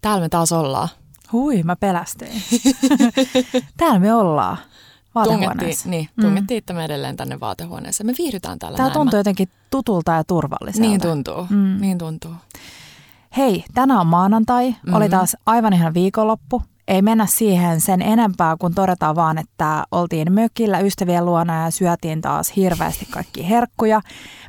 Täällä me taas ollaan. Hui, mä pelästyin. Täällä me ollaan. Tungettiin, niin, tungettiin mm. edelleen tänne vaatehuoneeseen. Me viihdytään täällä Tämä tuntuu jotenkin tutulta ja turvalliselta. Niin tuntuu, mm. niin tuntuu. Hei, tänään on maanantai. Mm-hmm. Oli taas aivan ihan viikonloppu. Ei mennä siihen sen enempää, kun todetaan vaan, että oltiin mökillä ystävien luona ja syötiin taas hirveästi kaikki herkkuja.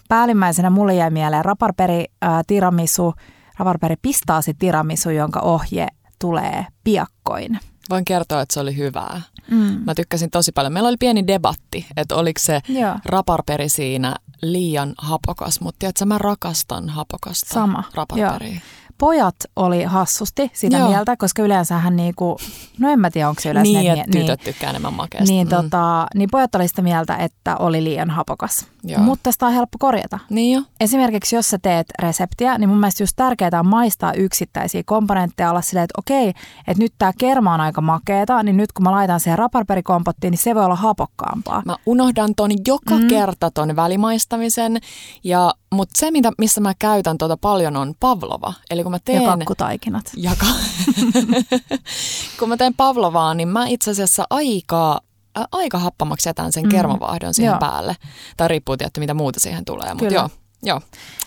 Päällimmäisenä mulle jäi mieleen raparperi äh, tiramisu, raparperi pistaasi tiramisu, jonka ohje tulee piakkoin. Voin kertoa, että se oli hyvää. Mm. Mä tykkäsin tosi paljon. Meillä oli pieni debatti, että oliko se Joo. raparperi siinä liian hapokas, mutta tiedätkö, mä rakastan hapokasta Sama. raparperia. Joo pojat oli hassusti sitä Joo. mieltä, koska yleensähän niinku, no en mä tiedä onko se yleensä niin, että tytöt niin, tykkää enemmän makeasta. Niin, mm. tota, niin pojat oli sitä mieltä, että oli liian hapokas. Joo. Mutta sitä on helppo korjata. Niin jo. Esimerkiksi jos sä teet reseptiä, niin mun mielestä just tärkeää on maistaa yksittäisiä komponentteja, olla silleen, että okei, että nyt tämä kerma on aika makeeta, niin nyt kun mä laitan siihen raparperikompottiin, niin se voi olla hapokkaampaa. Mä unohdan ton joka mm. kerta ton välimaistamisen, ja, mutta se, mitä, missä mä käytän tuota paljon, on pavlova. Eli kun mä teen... Ja kakkutaikinat. Ja ka... kun mä teen pavlovaa, niin mä itse asiassa aika ä, aika happamaksi jätän sen mm. kermavahdon siihen joo. päälle. Tai riippuu tietty, mitä muuta siihen tulee. Mutta joo, joo.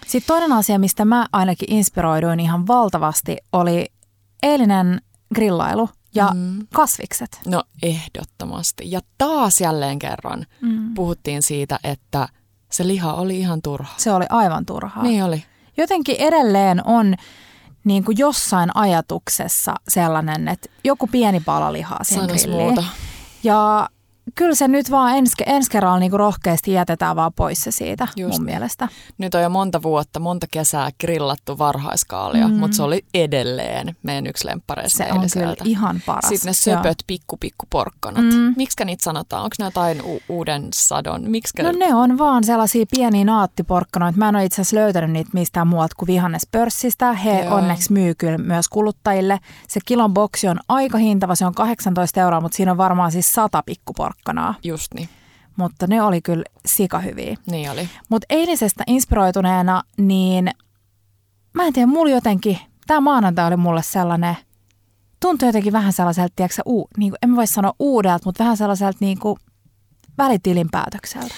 Sitten toinen asia, mistä mä ainakin inspiroiduin ihan valtavasti, oli eilinen grillailu ja mm. kasvikset. No ehdottomasti. Ja taas jälleen kerran mm. puhuttiin siitä, että se liha oli ihan turha. Se oli aivan turhaa. Niin oli. Jotenkin edelleen on niin kuin jossain ajatuksessa sellainen, että joku pieni pala lihaa siihen grilliin. Muuta. Ja kyllä se nyt vaan ensi, ensi kerralla niin rohkeasti jätetään vaan pois se siitä Just. mun niin. mielestä. Nyt on jo monta vuotta, monta kesää grillattu varhaiskaalia, mm-hmm. mutta se oli edelleen meidän yksi lemppareista Se on kyllä ihan paras. Sitten ne söpöt pikku pikku porkkanat. Mm. Miksikä niitä sanotaan? Onko ne jotain u- uuden sadon? Miksikä... No ne on vaan sellaisia pieniä naattiporkkanoita. Mä en ole itse asiassa löytänyt niitä mistään muualta kuin vihannespörssistä. He Joo. onneksi myy kyllä myös kuluttajille. Se kilon boksi on aika hintava, se on 18 euroa, mutta siinä on varmaan siis 100 pikkuporkkanaa porkkanaa. Just niin. Mutta ne oli kyllä sikahyviä. Niin oli. Mutta eilisestä inspiroituneena, niin mä en tiedä, mulla jotenkin, tämä maanantai oli mulle sellainen, tuntui jotenkin vähän sellaiselta, tiedätkö, uu, niin kuin, en voi sanoa uudelta, mutta vähän sellaiselta niin kuin välitilinpäätökseltä.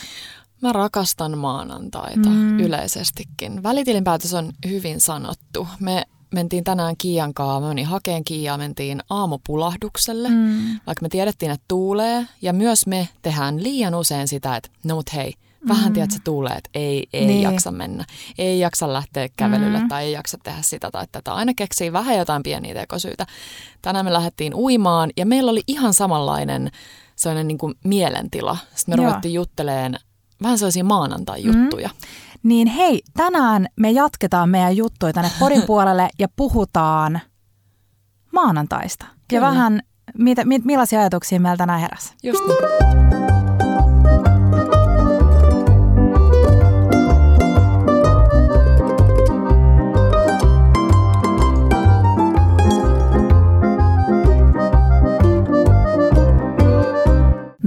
Mä rakastan maanantaita mm. yleisestikin. Välitilinpäätös on hyvin sanottu. Me mentiin tänään Kiian kanssa, mä menin hakeen Kiiaa, mentiin aamupulahdukselle, mm. vaikka me tiedettiin, että tuulee. Ja myös me tehdään liian usein sitä, että no mut hei, vähän mm. tiedät, että tuulee, että ei, ei niin. jaksa mennä. Ei jaksa lähteä kävelylle mm. tai ei jaksa tehdä sitä tai tätä. Aina keksii vähän jotain pieniä tekosyitä. Tänään me lähdettiin uimaan ja meillä oli ihan samanlainen sellainen niin kuin mielentila. Sitten me Joo. ruvettiin juttelemaan vähän sellaisia maanantai-juttuja. Mm. Niin hei, tänään me jatketaan meidän juttuja tänne podin puolelle ja puhutaan maanantaista. Kyllä. Ja vähän, mitä, millaisia ajatuksia meillä tänään heräsi. Just niin.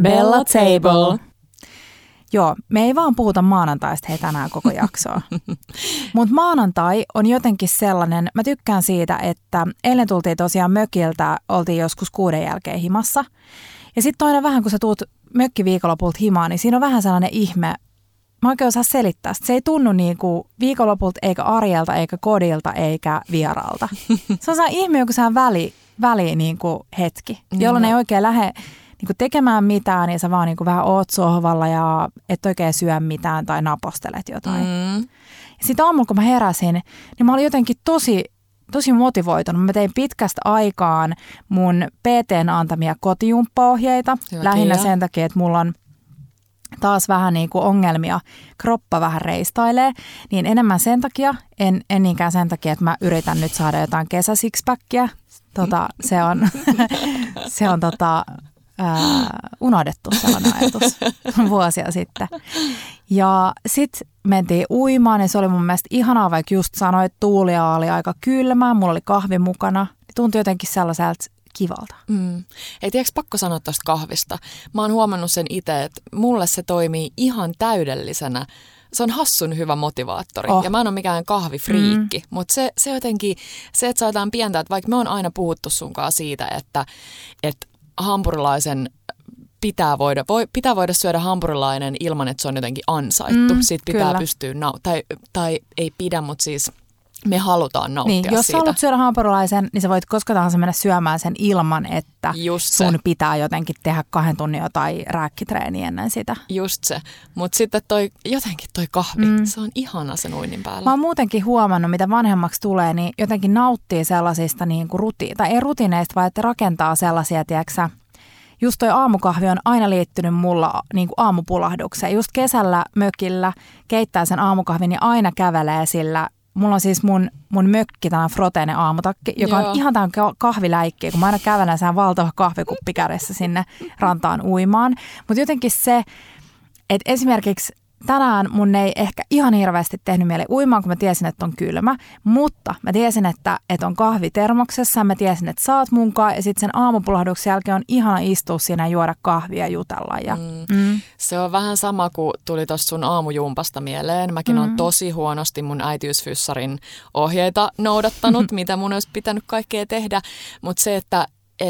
Bella Table. Joo, me ei vaan puhuta maanantaista hei tänään koko jaksoa. Mutta maanantai on jotenkin sellainen, mä tykkään siitä, että eilen tultiin tosiaan mökiltä, oltiin joskus kuuden jälkeen himassa. Ja sitten toinen vähän, kun sä tuut mökkiviikonlopulta himaan, niin siinä on vähän sellainen ihme, mä oikein osaa selittää. Se ei tunnu niin kuin viikonlopulta eikä arjelta eikä kodilta eikä vieraalta. Se on sellainen ihme joku sellainen väli, väli niin kuin hetki, jolloin niin ei oikein lähde niin tekemään mitään ja sä vaan niin vähän oot sohvalla ja et oikein syö mitään tai napostelet jotain. Mm. Sitten aamulla kun mä heräsin, niin mä olin jotenkin tosi, tosi motivoitunut. Mä tein pitkästä aikaan mun PTn antamia kotijumppaohjeita. Hyvä, lähinnä tiedä. sen takia, että mulla on taas vähän niin kuin ongelmia, kroppa vähän reistailee, niin enemmän sen takia, en, en niinkään sen takia, että mä yritän nyt saada jotain kesäsikspäkkiä. Tota, se on, se on tota, ää, unohdettu sellainen ajatus vuosia sitten. Ja sitten mentiin uimaan ja se oli mun mielestä ihanaa, vaikka just sanoin, että tuulia oli aika kylmä, mulla oli kahvi mukana. Tuntui jotenkin sellaiselta kivalta. Mm. Ei tiedätkö pakko sanoa tuosta kahvista. Mä oon huomannut sen itse, että mulle se toimii ihan täydellisenä se on hassun hyvä motivaattori. Oh. Ja mä en ole mikään kahvifriikki, mm. mutta se, se jotenkin, se, että saadaan pientä, että vaikka me on aina puhuttu sunkaan siitä, että, että hampurilaisen pitää voida, voi, pitää voida syödä hampurilainen ilman, että se on jotenkin ansaittu. Mm, Sitten pitää kyllä. pystyä, nau- tai, tai ei pidä, mutta siis me halutaan nauttia niin, jos siitä. haluat syödä hampurilaisen, niin sä voit koska tahansa mennä syömään sen ilman, että Just sun se. pitää jotenkin tehdä kahden tunnin jotain rääkkitreeniä ennen sitä. Just se. Mutta sitten toi, jotenkin toi kahvi, mm. se on ihana sen uinnin päällä. Mä oon muutenkin huomannut, mitä vanhemmaksi tulee, niin jotenkin nauttii sellaisista niin kuin ruti- tai ei rutiineista, vaan että rakentaa sellaisia, tiedätkö just toi aamukahvi on aina liittynyt mulla niin kuin aamupulahdukseen. Just kesällä mökillä keittää sen aamukahvin ja aina kävelee sillä mulla on siis mun, mun mökki, tämä froteinen aamutakki, joka Joo. on ihan tämän kahviläikki, kun mä aina kävelen sen valtava kahvikuppi kädessä sinne rantaan uimaan. Mutta jotenkin se, että esimerkiksi tänään mun ei ehkä ihan hirveästi tehnyt mieli uimaan, kun mä tiesin, että on kylmä, mutta mä tiesin, että, että on kahvi termoksessa, mä tiesin, että saat munkaan ja sitten sen aamupulahduksen jälkeen on ihana istua siinä ja juoda kahvia ja jutella. Ja, mm. Mm. Se on vähän sama kuin tuli tuossa sun aamujumpasta mieleen. Mäkin mm. on tosi huonosti mun äitiysfyssarin ohjeita noudattanut, mitä mun olisi pitänyt kaikkea tehdä, mutta se, että e,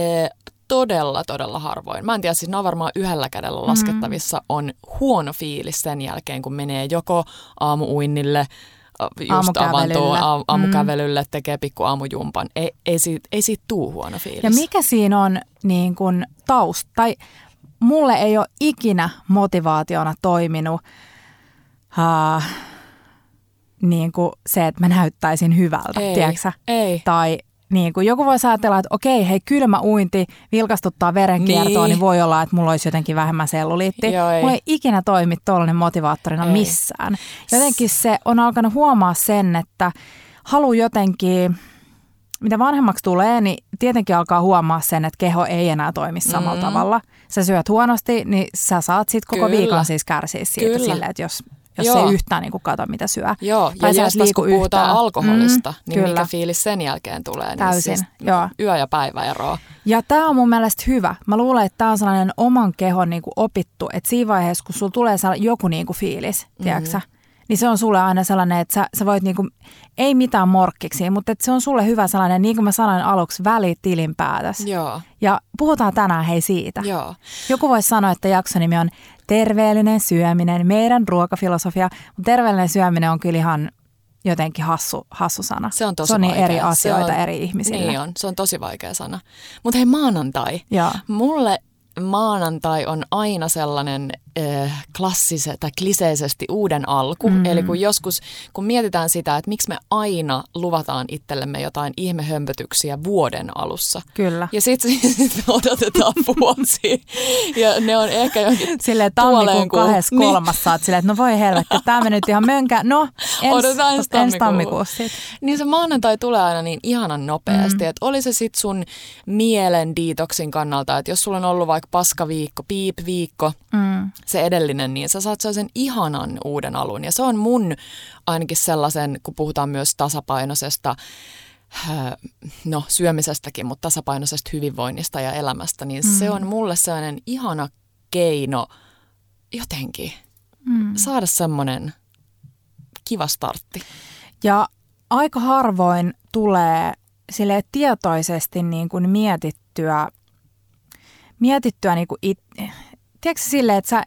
todella, todella harvoin. Mä en tiedä, siis ne on varmaan yhdellä kädellä laskettavissa, mm. on huono fiilis sen jälkeen, kun menee joko aamuuinnille, just avantoon mm. aamukävelylle, tekee pikku aamujumpan. Ei, ei, siitä, ei siitä tuu huono fiilis. Ja mikä siinä on niin kuin taust, tai mulle ei ole ikinä motivaationa toiminut uh, niin kuin se, että mä näyttäisin hyvältä, ei, tiedätkö ei. Tai niin kuin joku voisi ajatella, että okei, hei kylmä uinti vilkastuttaa verenkiertoa, niin. niin voi olla, että mulla olisi jotenkin vähemmän selluliitti. Joo, ei. Mulla ei ikinä toimi tuollainen motivaattorina ei. missään. Jotenkin se on alkanut huomaa sen, että halu jotenkin, mitä vanhemmaksi tulee, niin tietenkin alkaa huomaa sen, että keho ei enää toimi samalla mm. tavalla. Sä syöt huonosti, niin sä saat sitten koko Kyllä. viikon siis kärsiä siitä Kyllä. silleen, että jos jos Joo. ei yhtään niin kuin kato, mitä syö. Joo, tai ja jos kun puhutaan yhtään. alkoholista, mm, niin kyllä. mikä fiilis sen jälkeen tulee? Niin Täysin, siis Joo. Yö- ja päiväeroa. Ja tämä on mun mielestä hyvä. Mä luulen, että tämä on sellainen oman kehon niin kuin opittu, että siinä vaiheessa, kun sulla tulee joku niin kuin fiilis, mm-hmm. tiedätkö niin se on sulle aina sellainen, että sä, sä voit niinku, ei mitään morkkiksi, mutta että se on sulle hyvä sellainen, niin kuin mä sanoin aluksi, välitilinpäätös. Joo. Ja puhutaan tänään hei siitä. Joo. Joku voisi sanoa, että jaksonimi on terveellinen syöminen, meidän ruokafilosofia, mutta terveellinen syöminen on kyllä ihan jotenkin hassu, hassu sana. Se on tosi Se on niin eri asioita on, eri ihmisille. Niin on, se on tosi vaikea sana. Mutta hei maanantai. Joo. Mulle maanantai on aina sellainen äh, klassise tai kliseisesti uuden alku. Mm-hmm. Eli kun joskus, kun mietitään sitä, että miksi me aina luvataan itsellemme jotain ihmehömpötyksiä vuoden alussa. Kyllä. Ja sitten sit me odotetaan vuosi. ja ne on ehkä jonkin Silleen tammikuun kahdessa niin. kolmas saat silleen, että no voi helvetti, tämä meni ihan mönkä. No, ens, ens, ens tammikuussa. Niin se maanantai tulee aina niin ihanan nopeasti, mm-hmm. että oli se sitten sun mielen diitoksin kannalta, että jos sulla on ollut vaikka paskaviikko, piip-viikko, mm se edellinen, niin sä saat sen ihanan uuden alun. Ja se on mun ainakin sellaisen, kun puhutaan myös tasapainoisesta, äh, no syömisestäkin, mutta tasapainoisesta hyvinvoinnista ja elämästä, niin mm. se on mulle sellainen ihana keino jotenkin mm. saada semmoinen kiva startti. Ja aika harvoin tulee sille tietoisesti niin kuin mietittyä, mietittyä niin kuin it, tiedätkö silleen, että sä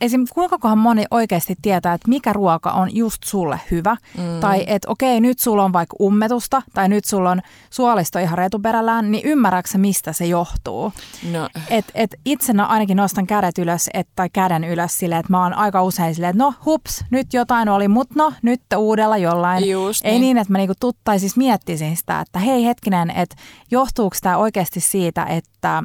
esim. kuinka kohan moni oikeasti tietää, että mikä ruoka on just sulle hyvä. Mm. Tai että okei, nyt sulla on vaikka ummetusta tai nyt sulla on suolisto ihan retuperällään, niin ymmärrätkö mistä se johtuu? No. Et, et itsenä ainakin nostan kädet ylös et, tai käden ylös silleen, että mä oon aika usein silleen, että no hups, nyt jotain oli, mutta no nyt uudella jollain. Just Ei niin, niin että mä niinku tuttaisin miettisin sitä, että hei hetkinen, että johtuuko tämä oikeasti siitä, että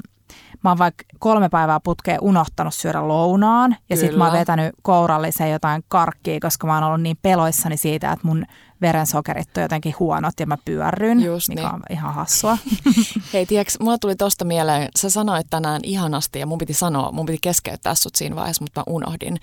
mä oon vaikka kolme päivää putkeen unohtanut syödä lounaan ja sitten mä oon vetänyt kourallisen jotain karkkia, koska mä oon ollut niin peloissani siitä, että mun verensokerit on jotenkin huonot ja mä pyörryn, Just mikä niin. on ihan hassua. Hei, tiedätkö, mulla tuli tosta mieleen, sä sanoit tänään ihanasti ja mun piti sanoa, mun piti keskeyttää sut siinä vaiheessa, mutta mä unohdin,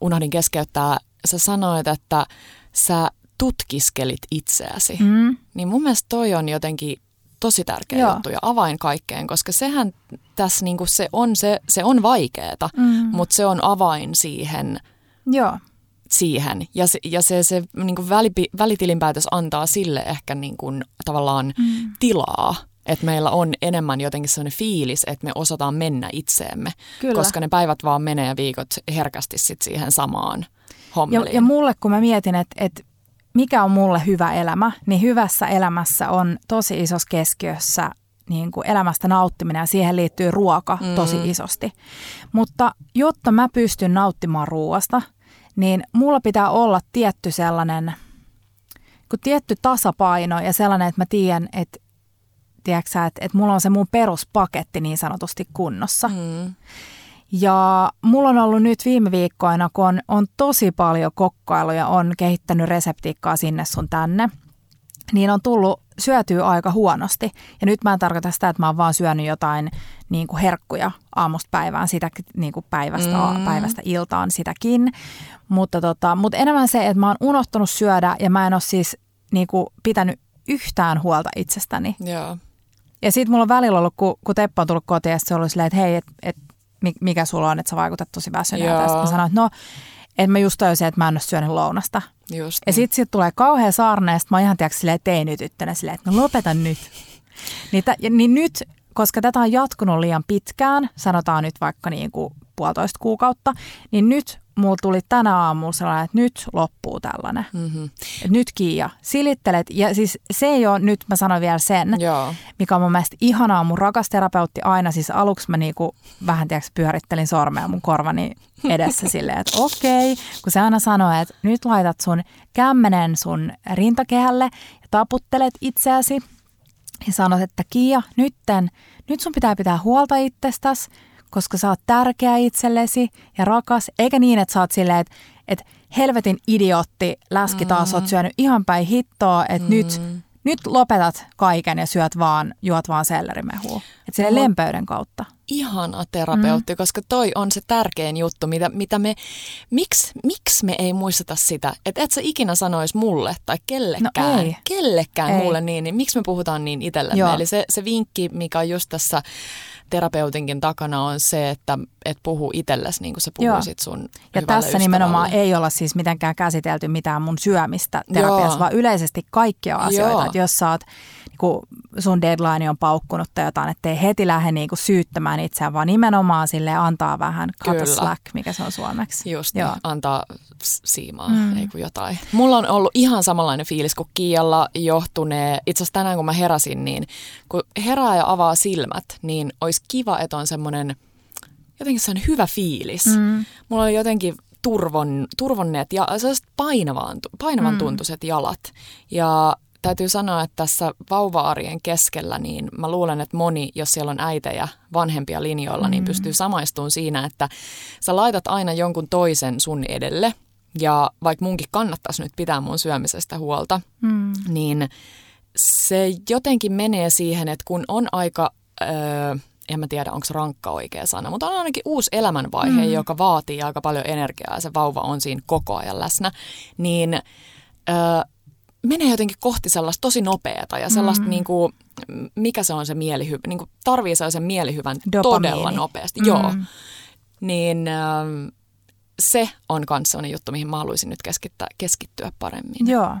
unohdin keskeyttää. Sä sanoit, että sä tutkiskelit itseäsi. Mm. Niin mun mielestä toi on jotenkin tosi tärkeä Joo. juttu ja avain kaikkeen, koska sehän tässä niinku se on, se, se on vaikeeta, mm. mutta se on avain siihen Joo. siihen. Ja se, ja se, se niin kuin välipi, välitilinpäätös antaa sille ehkä niin kuin, tavallaan mm. tilaa. Että meillä on enemmän jotenkin sellainen fiilis, että me osataan mennä itseemme. Kyllä. Koska ne päivät vaan menee ja viikot herkästi sit siihen samaan hommeliin. Ja, ja mulle kun mä mietin, että, että mikä on mulle hyvä elämä, niin hyvässä elämässä on tosi isossa keskiössä niin kuin elämästä nauttiminen ja siihen liittyy ruoka mm. tosi isosti. Mutta jotta mä pystyn nauttimaan ruoasta, niin mulla pitää olla tietty sellainen, kun tietty tasapaino ja sellainen, että mä tiedän, että, tiedätkö, että, että mulla on se mun peruspaketti niin sanotusti kunnossa. Mm. Ja mulla on ollut nyt viime viikkoina, kun on, on tosi paljon kokkailuja, on kehittänyt reseptiikkaa sinne sun tänne, niin on tullut syötyy aika huonosti. Ja nyt mä en tarkoita sitä, että mä oon vaan syönyt jotain niin kuin herkkuja aamusta päivään, sitä niin kuin päivästä, mm. päivästä iltaan sitäkin. Mutta, tota, mutta enemmän se, että mä oon unohtanut syödä ja mä en ole siis niin kuin pitänyt yhtään huolta itsestäni. Joo. Ja sitten mulla on välillä ollut, kun, kun Teppo on tullut kotiin ja se on ollut silleen, että hei, että et, mikä sulla on, että sä vaikutat tosi väsyneeltä. Ja mä sanoin, että no, että mä just tajusin, että mä en ole syönyt lounasta. Just ja sitten sit tulee kauhea saarne, ja sit mä oon ihan tiedätkö silleen teinityttönä silleen, että no lopetan nyt. Niin, t- niin nyt, koska tätä on jatkunut liian pitkään, sanotaan nyt vaikka niin kuin puolitoista kuukautta, niin nyt mulla tuli tänä aamulla sellainen, että nyt loppuu tällainen. Mm-hmm. Et nyt Kiia, silittelet. Ja siis se ei ole, nyt mä sanoin vielä sen, Joo. mikä on mun mielestä ihanaa. Mun rakas terapeutti aina, siis aluksi mä niinku vähän tiedätkö, pyörittelin sormea mun korvani edessä silleen, että okei, okay, kun se aina sanoo, että nyt laitat sun kämmenen sun rintakehälle ja taputtelet itseäsi ja sanot, että Kiia, nytten, nyt sun pitää pitää huolta itsestäsi, koska sä oot tärkeä itsellesi ja rakas, eikä niin, että sä oot silleen, että, että helvetin idiootti läski taas mm. oot syönyt ihan päin hittoa, että mm. nyt, nyt lopetat kaiken ja syöt vaan, juot vaan sellerimehua. Että sille lempeyden kautta. Ihana terapeutti, mm. koska toi on se tärkein juttu, mitä, mitä me, miksi, miksi me ei muisteta sitä, että et sä ikinä sanois mulle tai kellekään, no ei. kellekään ei. mulle niin, niin miksi me puhutaan niin itsellemme. Eli se, se vinkki, mikä on just tässä terapeutinkin takana on se, että et puhu itsellesi niin kuin sä puhuisit sun Ja tässä ystävälle. nimenomaan ei olla siis mitenkään käsitelty mitään mun syömistä terapiassa, Joo. vaan yleisesti kaikkia asioita. Että jos sä oot, niin sun deadline on paukkunut tai jotain, ettei heti lähde niin kuin syyttämään itseään, vaan nimenomaan sille antaa vähän cut slack, mikä se on suomeksi. Just, Joo. antaa siimaa, mm. ei kuin jotain. Mulla on ollut ihan samanlainen fiilis kuin Kialla johtunee. Itse asiassa tänään kun mä heräsin, niin kun herää ja avaa silmät, niin olisi kiva, että on semmoinen jotenkin sellainen hyvä fiilis. Mm. Mulla oli jotenkin turvon, turvonneet ja sellaiset painavan, painavan mm. tuntuiset jalat. Ja täytyy sanoa, että tässä vauva-arjen keskellä, niin mä luulen, että moni, jos siellä on äitejä vanhempia linjoilla, niin mm. niin pystyy samaistumaan siinä, että sä laitat aina jonkun toisen sun edelle. Ja vaikka munkin kannattaisi nyt pitää mun syömisestä huolta, mm. niin se jotenkin menee siihen, että kun on aika... Öö, en mä tiedä, onko rankka oikea sana, mutta on ainakin uusi elämänvaihe, mm. joka vaatii aika paljon energiaa ja se vauva on siinä koko ajan läsnä, niin öö, menee jotenkin kohti sellaista tosi nopeata ja sellaista, mm. niin kuin, mikä se on se mielihyvä, niin kuin tarvii sellaisen mielihyvän Dopamiini. todella nopeasti. Mm. Joo. Niin ähm, se on myös sellainen juttu, mihin mä haluaisin nyt keskittyä, keskittyä paremmin. Joo.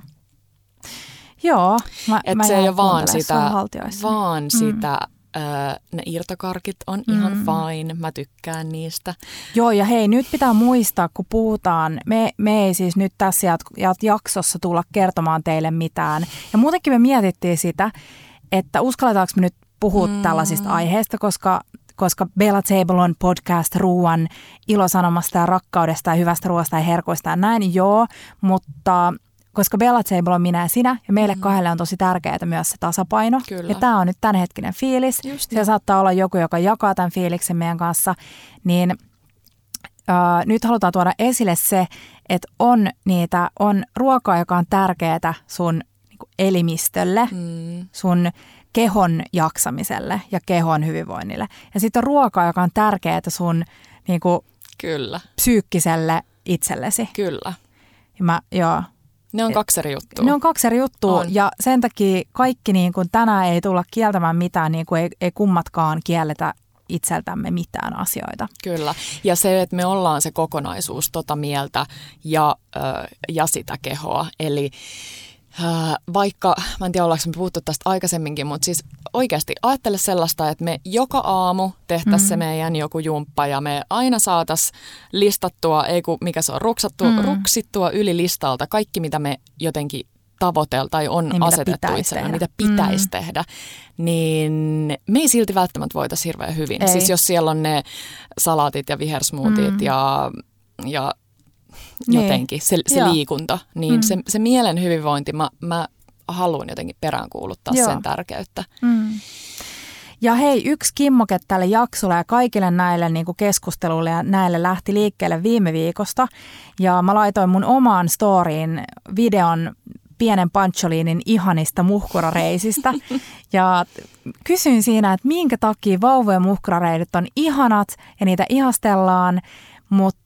Joo. Mä, Et mä se ei ole vaan sitä, vaan mm. sitä Öö, ne irtokarkit on mm. ihan fine, mä tykkään niistä. Joo ja hei nyt pitää muistaa kun puhutaan, me, me ei siis nyt tässä jaksossa tulla kertomaan teille mitään. Ja muutenkin me mietittiin sitä, että uskalletaanko me nyt puhua mm. tällaisista aiheista, koska koska Bella Table on podcast ruoan ilosanomasta ja rakkaudesta ja hyvästä ruoasta ja herkoista ja näin, joo, mutta koska Bella Table on minä ja sinä, ja meille mm. kahdelle on tosi tärkeää myös se tasapaino. Kyllä. Ja tämä on nyt tämänhetkinen fiilis. Just se niin. saattaa olla joku, joka jakaa tämän fiiliksen meidän kanssa. Niin äh, nyt halutaan tuoda esille se, että on niitä, on ruokaa, joka on tärkeää sun niin elimistölle, mm. sun kehon jaksamiselle ja kehon hyvinvoinnille. Ja sitten on ruokaa, joka on tärkeää sun niin kuin, Kyllä. psyykkiselle itsellesi. Kyllä. Ja mä, joo, ne on kaksi eri juttua. Ne on kaksi eri juttua on. ja sen takia kaikki niin kuin tänään ei tulla kieltämään mitään, niin kuin ei, ei kummatkaan kielletä itseltämme mitään asioita. Kyllä. Ja se, että me ollaan se kokonaisuus tota mieltä ja, äh, ja sitä kehoa. Eli vaikka, mä en tiedä ollaanko me puhuttu tästä aikaisemminkin, mutta siis oikeasti ajattele sellaista, että me joka aamu tehtäisiin mm. se meidän joku jumppa ja me aina saatas listattua, ei kun mikä se on, ruksattua, mm. ruksittua yli listalta kaikki, mitä me jotenkin tavoitella tai on niin, asetettu itsellä, mitä pitäisi mm. tehdä, niin me ei silti välttämättä voitaisiin hirveän hyvin. Ei. Siis jos siellä on ne salaatit ja vihersmoothit mm. ja, ja niin. jotenkin se, se liikunta, niin mm. se, se mielen hyvinvointi, mä, mä haluan jotenkin peräänkuuluttaa Joo. sen tärkeyttä. Mm. Ja hei, yksi kimmoke tälle jaksolle ja kaikille näille niin kuin keskusteluille ja näille lähti liikkeelle viime viikosta. Ja mä laitoin mun omaan storiin videon pienen Pancholiinin ihanista muhkurareisistä. Ja kysyin siinä, että minkä takia vauvojen muhkurareidet on ihanat ja niitä ihastellaan, mutta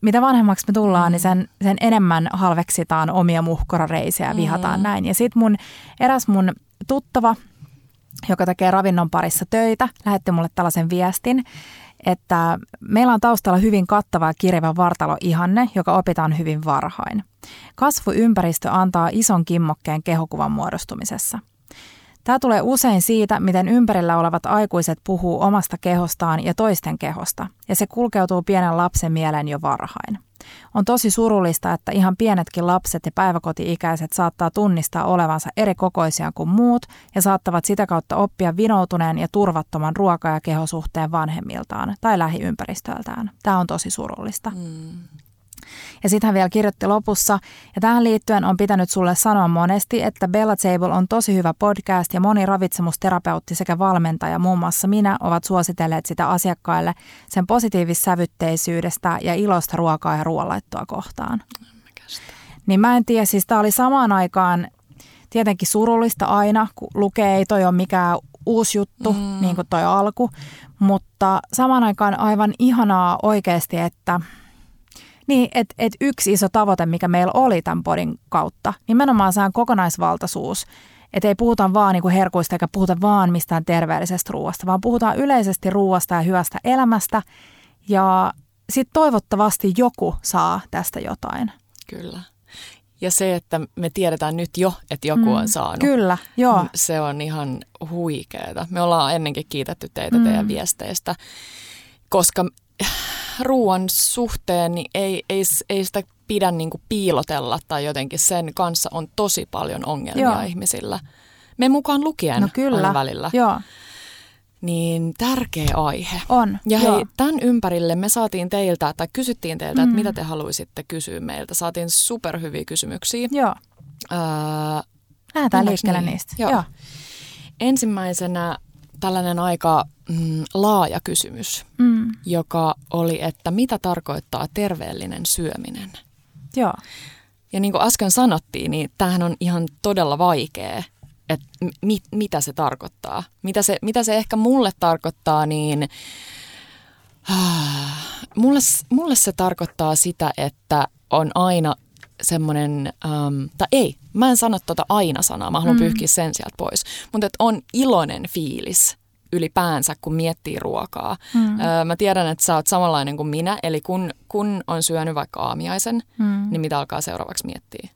mitä vanhemmaksi me tullaan, niin sen, sen enemmän halveksitaan omia muhkurareisiä ja vihataan mm. näin. Ja sitten mun, eräs mun tuttava, joka tekee ravinnon parissa töitä, lähetti mulle tällaisen viestin, että meillä on taustalla hyvin kattava ja kirjava vartaloihanne, joka opitaan hyvin varhain. Kasvuympäristö antaa ison kimmokkeen kehokuvan muodostumisessa. Tämä tulee usein siitä, miten ympärillä olevat aikuiset puhuu omasta kehostaan ja toisten kehosta, ja se kulkeutuu pienen lapsen mieleen jo varhain. On tosi surullista, että ihan pienetkin lapset ja päiväkoti-ikäiset saattaa tunnistaa olevansa eri kokoisia kuin muut ja saattavat sitä kautta oppia vinoutuneen ja turvattoman ruoka- ja kehosuhteen vanhemmiltaan tai lähiympäristöltään. Tämä on tosi surullista. Mm. Ja sitten hän vielä kirjoitti lopussa, ja tähän liittyen on pitänyt sulle sanoa monesti, että Bella Table on tosi hyvä podcast ja moni ravitsemusterapeutti sekä valmentaja, muun muassa minä, ovat suositelleet sitä asiakkaille sen positiivissävytteisyydestä ja ilosta ruokaa ja ruoanlaittoa kohtaan. Niin mä en tiedä, siis tämä oli samaan aikaan tietenkin surullista aina, kun lukee, ei toi ole mikään uusi juttu, mm. niin kuin toi alku, mutta samaan aikaan aivan ihanaa oikeasti, että – niin, että et yksi iso tavoite, mikä meillä oli tämän podin kautta, nimenomaan saan kokonaisvaltaisuus. Että ei puhuta vaan niin kuin herkuista eikä puhuta vaan mistään terveellisestä ruoasta, vaan puhutaan yleisesti ruoasta ja hyvästä elämästä. Ja sitten toivottavasti joku saa tästä jotain. Kyllä. Ja se, että me tiedetään nyt jo, että joku mm, on saanut. Kyllä, joo. Se on ihan huikeeta. Me ollaan ennenkin kiitetty teitä mm. teidän viesteistä, koska ruoan suhteen niin ei, ei, ei sitä pidä niin kuin piilotella tai jotenkin sen kanssa on tosi paljon ongelmia Joo. ihmisillä. Me mukaan lukien no kyllä. aina välillä. Joo. Niin tärkeä aihe. On, Ja hei, tämän ympärille me saatiin teiltä, tai kysyttiin teiltä, mm. että mitä te haluaisitte kysyä meiltä. Saatiin superhyviä kysymyksiä. Joo. Öö, Lähdetään liikkeelle niin? niistä. Joo. Joo. Ensimmäisenä tällainen aika mm, laaja kysymys, mm. joka oli, että mitä tarkoittaa terveellinen syöminen? Joo. Ja niin kuin äsken sanottiin, niin tämähän on ihan todella vaikea, että mit, mitä se tarkoittaa. Mitä se, mitä se ehkä mulle tarkoittaa, niin äh, mulle, mulle se tarkoittaa sitä, että on aina semmoinen, ähm, tai ei, mä en sano tuota aina-sanaa, mä haluan mm. pyyhkiä sen sieltä pois, mutta että on iloinen fiilis ylipäänsä, kun miettii ruokaa. Mm. Öö, mä tiedän, että sä oot samanlainen kuin minä, eli kun, kun on syönyt vaikka aamiaisen, mm. niin mitä alkaa seuraavaksi miettiä?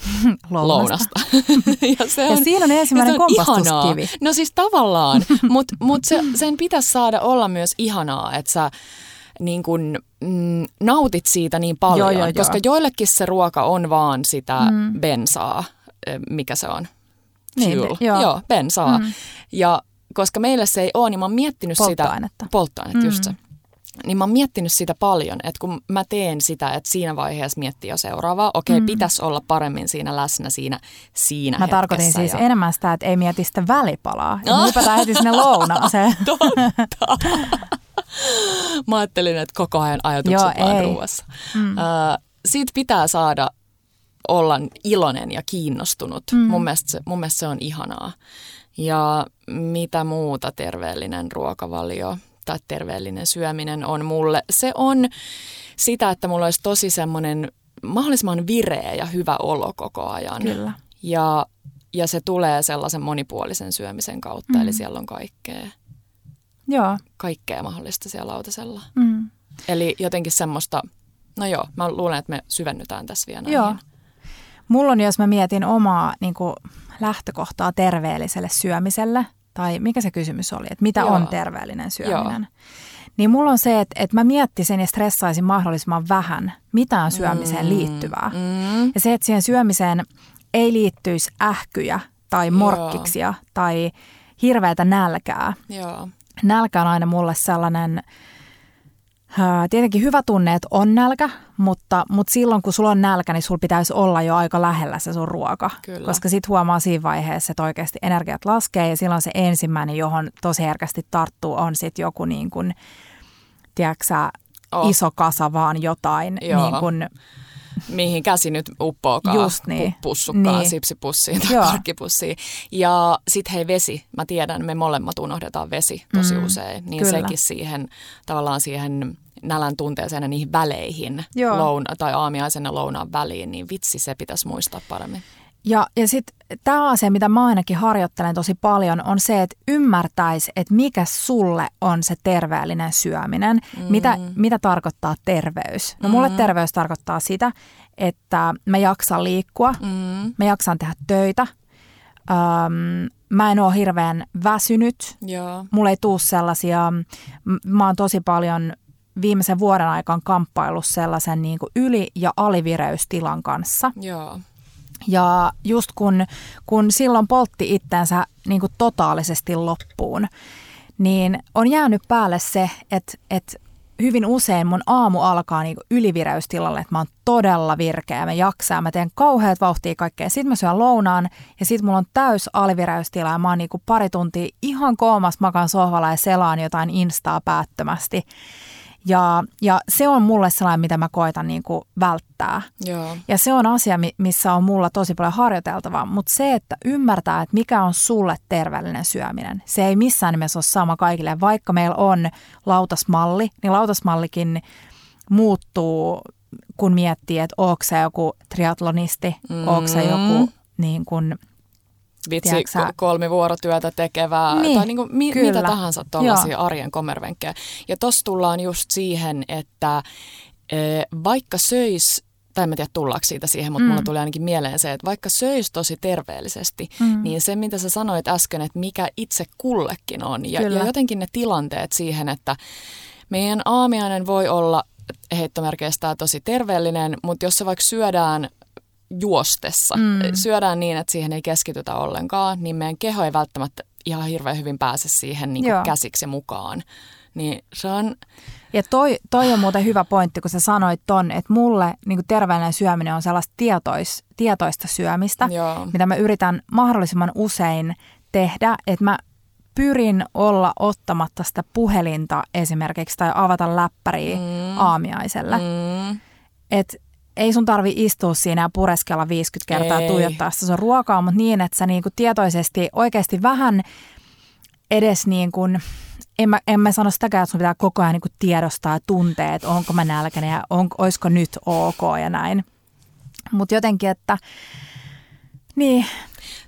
Lounasta. ja, se on, ja siinä on ensimmäinen se on kompastuskivi. Ihanaa. No siis tavallaan, mutta mut se, sen pitäisi saada olla myös ihanaa, että sä niin kun, mm, nautit siitä niin paljon, joo, joo, koska joo. joillekin se ruoka on vaan sitä mm. bensaa, mikä se on? Niin, Fuel. Joo. joo, bensaa. Mm. Ja koska meille se ei ole, niin mä oon miettinyt polttoainetta. sitä. Polttoainetta. Mm. just se. Niin mä oon miettinyt sitä paljon, että kun mä teen sitä, että siinä vaiheessa miettii jo seuraavaa, okei, mm. pitäisi olla paremmin siinä läsnä siinä, siinä Mä tarkoitin siis ja... enemmän sitä, että ei mieti sitä välipalaa. Ja hypätään heti sinne lounaaseen. Totta. mä ajattelin, että koko ajan ajatukset Joo, vaan ei. ruuassa. Mm. Uh, siitä pitää saada olla iloinen ja kiinnostunut. Mm. Mun, mielestä se, mun mielestä se on ihanaa. Ja mitä muuta terveellinen ruokavalio tai terveellinen syöminen on mulle? Se on sitä, että mulla olisi tosi semmoinen mahdollisimman vireä ja hyvä olo koko ajan. Kyllä. Ja, ja se tulee sellaisen monipuolisen syömisen kautta, mm. eli siellä on kaikkea. Joo. kaikkea mahdollista siellä lautasella. Mm. Eli jotenkin semmoista, no joo, mä luulen, että me syvennytään tässä vielä näihin. Joo. Mulla on, jos mä mietin omaa niin kuin lähtökohtaa terveelliselle syömiselle, tai mikä se kysymys oli, että mitä Joo. on terveellinen syöminen, niin mulla on se, että, että mä miettisin ja stressaisin mahdollisimman vähän mitään syömiseen liittyvää. Mm. Ja se, että siihen syömiseen ei liittyisi ähkyjä tai Joo. morkkiksia tai hirveätä nälkää. Joo. Nälkä on aina mulle sellainen, tietenkin hyvä tunne, että on nälkä, mutta, mutta silloin kun sulla on nälkä, niin sulla pitäisi olla jo aika lähellä se sun ruoka. Kyllä. Koska sit huomaa siinä vaiheessa, että oikeasti energiat laskee ja silloin se ensimmäinen, johon tosi herkästi tarttuu, on sitten joku niin kuin, tiedätkö Oh. iso kasa vaan jotain. Joo. Niin kuin, Mihin käsi nyt uppookaan Just niin. pu- pussukkaan, Niin. sipsipussiin tai Joo. karkkipussiin. Ja sitten hei vesi, mä tiedän, me molemmat unohdetaan vesi tosi Mm, usein. Niin kyllä. sekin siihen tavallaan siihen nälän tunteeseen ja niihin väleihin, louna, tai aamiaisen ja lounaan väliin, niin vitsi se pitäisi muistaa paremmin. Ja, ja sitten tämä asia, mitä mä ainakin harjoittelen tosi paljon, on se, että ymmärtäisi, että mikä sulle on se terveellinen syöminen. Mm. Mitä, mitä tarkoittaa terveys? No mulle Mm. terveys tarkoittaa sitä, että mä jaksan liikkua, Mm. mä jaksan tehdä töitä, Öm, mä en ole hirveän väsynyt, Joo. mulla ei tuu sellaisia, mä oon tosi paljon viimeisen vuoden aikaan kamppailu sellaisen niin kuin yli- ja alivireystilan kanssa. Joo. Ja just kun, kun silloin poltti itsensä niin kuin totaalisesti loppuun, niin on jäänyt päälle se, että, että hyvin usein mun aamu alkaa niin ylivireystilalle, että mä oon todella virkeä, mä jaksaa, mä teen kauheat vauhtia kaikkea. Sitten mä syön lounaan ja sitten mulla on täys alivireystila ja mä oon niin pari tuntia ihan koomas makan sohvalla ja selaan jotain instaa päättömästi. Ja, ja se on mulle sellainen, mitä mä koitan niin kuin välttää. Joo. Ja se on asia, mi- missä on mulla tosi paljon harjoiteltavaa, mutta se, että ymmärtää, että mikä on sulle terveellinen syöminen, se ei missään nimessä ole sama kaikille. Vaikka meillä on lautasmalli, niin lautasmallikin muuttuu, kun miettii, että onko se joku triatlonisti, mm. onko se joku niin kuin, Vitsi, Tiedätkö sä- ko- kolmivuorotyötä tekevää Niin, tai niinku mi- kyllä. mitä tahansa tuollaisia arjen kommervenkkejä. Ja tossa tullaan just siihen, että e, vaikka söis, tai en mä tiedä tullaanko siitä siihen, mutta mm. mulla tuli ainakin mieleen se, että vaikka söis tosi terveellisesti, mm. niin se mitä sä sanoit äsken, että mikä itse kullekin on ja, Kyllä. ja jotenkin ne tilanteet siihen, että meidän aamiainen voi olla heittomerkeistä tosi terveellinen, mutta jos se vaikka syödään juostessa, Mm. syödään niin, että siihen ei keskitytä ollenkaan, niin meidän keho ei välttämättä ihan hirveän hyvin pääse siihen niin kuin käsiksi mukaan. Niin se on, Ja toi, toi on muuten hyvä pointti, kun sä sanoit ton, että mulle niin terveellinen syöminen on sellaista tietois, tietoista syömistä, Joo. mitä mä yritän mahdollisimman usein tehdä, että mä pyrin olla ottamatta sitä puhelinta esimerkiksi tai avata läppäriä mm. aamiaiselle. Mm. mm, Et ei sun tarvi istua siinä ja pureskella 50 kertaa Ei. tuijottaa sitä sun ruokaa, mutta niin, että sä niinku tietoisesti oikeasti vähän edes niin kuin, en mä, en mä sano sitäkään, että sun pitää koko ajan niin kuin tiedostaa ja tuntea, että onko mä nälkäinen ja on, olisiko nyt ok ja näin. Mutta jotenkin, että niin,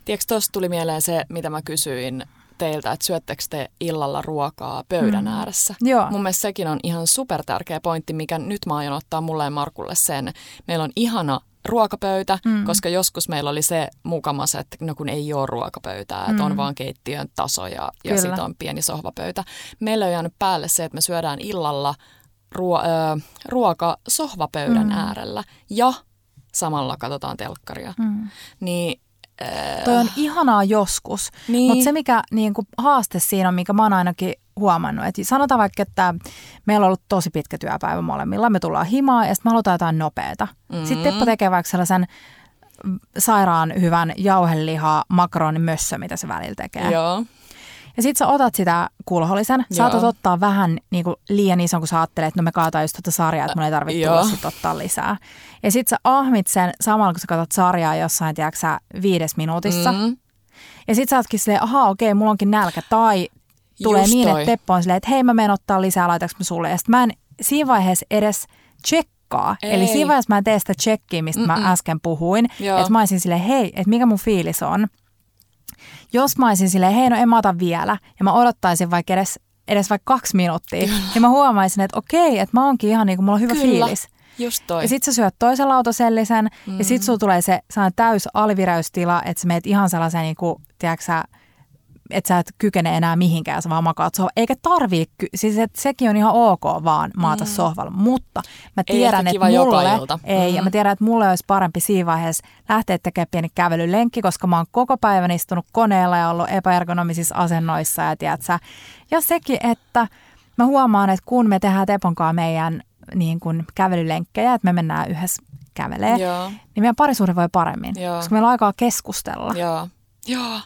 tiedätkö, tuosta tuli mieleen se, mitä mä kysyin teiltä, että syöttekö te illalla ruokaa pöydän mm. ääressä. Joo. Mun mielestä sekin on ihan super tärkeä pointti, mikä nyt mä aion ottaa mulle ja Markulle sen. Meillä on ihana ruokapöytä, mm. koska joskus meillä oli se mukamas, että no kun ei ole ruokapöytää, että on vaan keittiön taso ja, ja sitten on pieni sohvapöytä. Meillä on jäänyt päälle se, että me syödään illalla ruo, ö, ruoka sohvapöydän mm. äärellä ja samalla katsotaan telkkaria. Mm. Niin toi on ihanaa joskus, Niin. mutta se mikä niin kuin haaste siinä on, mikä mä oon ainakin huomannut, että sanotaan vaikka, että meillä on ollut tosi pitkä työpäivä molemmilla, me tullaan himaa ja sitten me halutaan jotain nopeata. Mm-hmm. Sitten Teppo tekee vaikka sellaisen sairaan hyvän jauhelihaa makaronimössö, mitä se välillä tekee. Joo. Ja sit sä otat sitä kulhollisen, saatat ottaa vähän niin kuin liian ison, kun sä ajattelet, että no me kaataan just tuota sarjaa, että mun ei tarvitse tulla sit ottaa lisää. Ja sit sä ahmit sen samalla, kun sä katsot sarjaa jossain, tiedätkö sä, viides minuutissa. Mm. Ja sit sä ootkin silleen, ahaa okei, mulla onkin nälkä. Tai tulee Just niin, toi. että Teppo on silleen, että hei mä menen ottaa lisää, laitaks mä sulle. Ja sit mä en siinä vaiheessa edes tsekkaa. Ei. Eli siinä vaiheessa mä en tee sitä tsekkiä, mistä Mm-mm. mä äsken puhuin. Että mä olisin silleen, hei, että mikä mun fiilis on. Jos mä olisin silleen, hei no en mä ota vielä, ja mä odottaisin vaikka edes edes vaikka kaksi minuuttia, Kyllä. niin mä huomaisin, että okei, että mä oonkin ihan niin kuin mulla on hyvä Kyllä. fiilis. Just toi. Ja sit sä syöt toisen lautasellisen mm. ja sit sulla tulee se täys aliviräystila, että sä meet ihan sellaiseen niin kuin, tiedätkö sä, että sä et kykene enää mihinkään, sä vaan makaat sohvalla. Eikä tarvii, siis et sekin on ihan ok vaan maata mm. sohvalla, mutta mä tiedän, että mulle, ei, mm. ja mä mm. tiedän, että mulle olisi parempi siinä vaiheessa lähteä tekemään pieni kävelylenkki, koska mä oon koko päivän istunut koneella ja ollut epäergonomisissa asennoissa ja tiedät sä. Ja sekin, että mä huomaan, että kun me tehdään Teponkaan meidän niin kuin kävelylenkkejä, että me mennään yhdessä kävelee, Joo. niin meidän parisuhde voi paremmin, Joo. koska meillä on aikaa keskustella. Joo. Joo,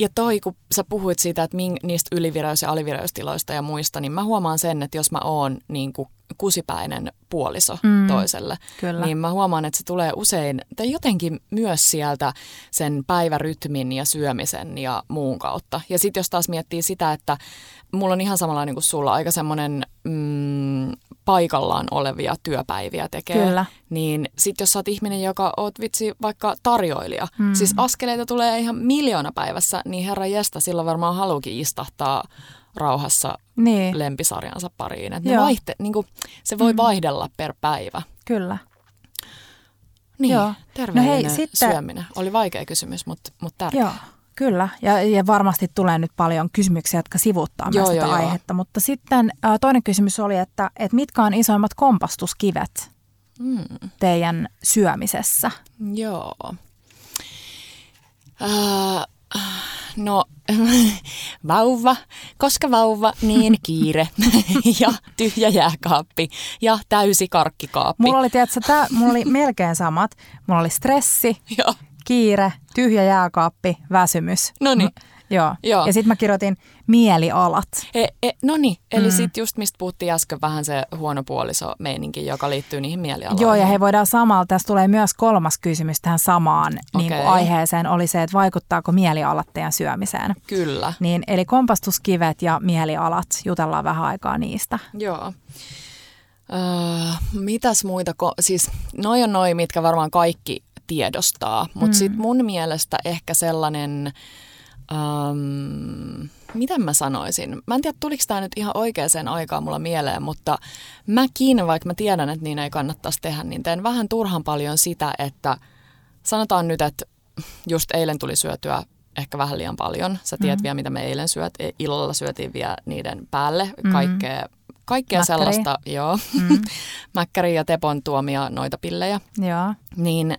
ja toi kun sä puhuit siitä, että ming, niistä ylivireys- ja alivireystiloista ja muista, niin mä huomaan sen, että jos mä oon niin kuin kusipäinen puoliso mm, toiselle, kyllä. niin mä huomaan, että se tulee usein, tai jotenkin myös sieltä sen päivärytmin ja syömisen ja muun kautta. Ja sitten jos taas miettii sitä, että mulla on ihan samanlainen kuin sulla, aika semmoinen mm, paikallaan olevia työpäiviä tekee, Kyllä. niin sitten jos sä oot ihminen, joka oot vitsi vaikka tarjoilija, mm. siis askeleita tulee ihan miljoona päivässä, niin herra jesta, silloin varmaan haluukin istahtaa rauhassa niin. lempisarjansa pariin. Et ne vaihte, niin kuin, se voi mm. vaihdella per päivä. Kyllä. Niin, Joo. terveellinen no hei, sitten... syöminen. Oli vaikea kysymys, mutta, mutta tärkeä. Joo. Kyllä, ja, ja varmasti tulee nyt paljon kysymyksiä, jotka sivuttaa joo, myös tätä joo, aihetta. Joo. Mutta sitten ä, toinen kysymys oli, että, että mitkä on isoimmat kompastuskivet mm. teidän syömisessä? Joo. Äh, no, vauva, koska vauva, niin kiire ja tyhjä jääkaappi ja täysi karkkikaappi. Mulla oli, tiedätkö, tää, mulla oli melkein samat. Mulla oli stressi, Joo kiire, tyhjä jääkaappi, väsymys. No niin. Joo. Joo. Ja sitten mä kirjoitin mielialat. E, e, no niin, eli mm. sitten just mistä puhuttiin äsken vähän se huono puoliso meininki, joka liittyy niihin mielialoihin. Joo, ja he voidaan samalla, tässä tulee myös kolmas kysymys tähän samaan okay. niin kuin aiheeseen, oli se, että vaikuttaako mielialat teidän syömiseen. Kyllä. Niin, eli kompastuskivet ja mielialat, jutellaan vähän aikaa niistä. Joo. Öö, mitäs muita, ko- siis noi on noi, mitkä varmaan kaikki tiedostaa. Mutta mm. sitten mun mielestä ehkä sellainen, um, miten mä sanoisin, mä en tiedä tuliko tämä nyt ihan oikeaan aikaan mulla mieleen, mutta mäkin, vaikka mä tiedän, että niin ei kannattaisi tehdä, niin teen vähän turhan paljon sitä, että sanotaan nyt, että just eilen tuli syötyä ehkä vähän liian paljon. Sä tiedät mm. vielä, mitä me eilen syöt. E, illalla syötiin vielä niiden päälle mm. kaikkea, kaikkea Mäkkäri. sellaista. Joo. Mm. Mäkkäri ja Tepon tuomia noita pillejä. Joo. Niin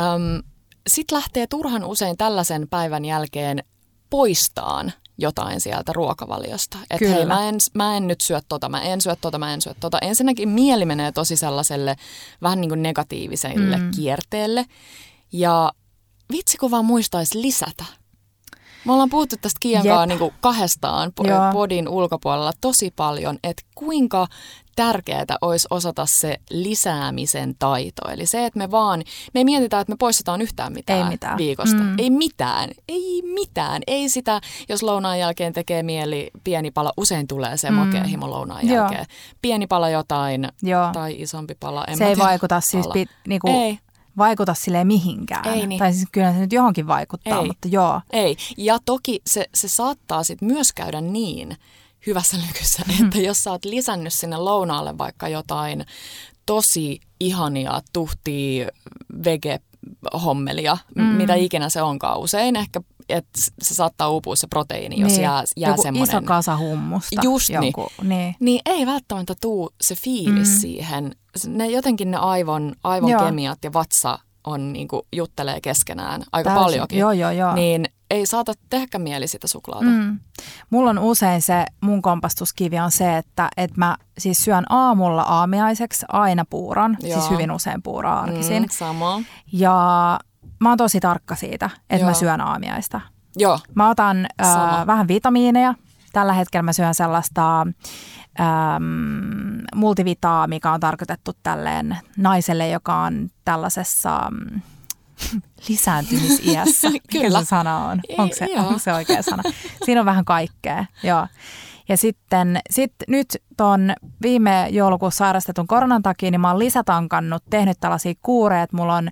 Öm, Sitten lähtee turhan usein tällaisen päivän jälkeen poistaan jotain sieltä ruokavaliosta. Että hei, mä en, mä en nyt syö tota, mä en syö tota, mä en syö tota. Ensinnäkin mieli menee tosi sellaiselle vähän niin kuin negatiiviselle mm. kierteelle. Ja vitsi kun vaan muistaisi lisätä. Me ollaan puhuttu tästä Kian niin kahdestaan podin ulkopuolella tosi paljon, että kuinka tärkeää olisi osata se lisäämisen taito. Eli se, että me vaan, me ei mietitä, että me poistetaan yhtään mitään, ei mitään. viikosta. Mm. Ei mitään, ei mitään. Ei sitä, jos lounaan jälkeen tekee mieli pieni pala, usein tulee se mm. makea himo lounaan Joo. jälkeen. Pieni pala jotain Joo. tai isompi pala. En se ei vaikuta siis pala. siis niinku, ei vaikuta sille mihinkään. Ei niin. Tai siis kyllä se nyt johonkin vaikuttaa, ei. mutta joo. Ei. Ja toki se, se saattaa sitten myös käydä niin, hyvässä lykyssä, mm. että jos sä oot lisännyt sinne lounaalle vaikka jotain tosi ihania tuhtia vege hommelia, mm. mitä ikinä se onkaan. Usein ehkä että se saattaa uupua se proteiini, jos niin. jää, jää Joku semmoinen... iso kasa hummusta. Just jonkun, niin. niin. Niin ei välttämättä tuu se fiilis mm. siihen. Ne, jotenkin ne aivon, aivon kemiat ja vatsa on niin kuin, juttelee keskenään aika Täysin. paljonkin. Joo, joo, joo. Niin ei saata tehdä mieli sitä suklaata. Mm. Mulla on usein se, mun kompastuskivi on se, että, että mä siis syön aamulla aamiaiseksi aina puuron, siis Joo. siis hyvin usein puuroa arkisin. Mm, sama. Ja mä oon tosi tarkka siitä, että Joo. mä syön aamiaista. Joo. Mä otan äh, vähän vitamiineja. Tällä hetkellä mä syön sellaista ähm, multivitaa, mikä on tarkoitettu tälleen naiselle, joka on tällaisessa mm, lisääntymisiässä. Kyllä. Mikä se sana on? Onko se, onko se oikea sana? Siinä on vähän kaikkea, joo. Ja sitten sit nyt tuon viime joulukuussa sairastetun koronan takia, niin mä oon lisätankannut, tehnyt tällaisia kuureja, että mulla on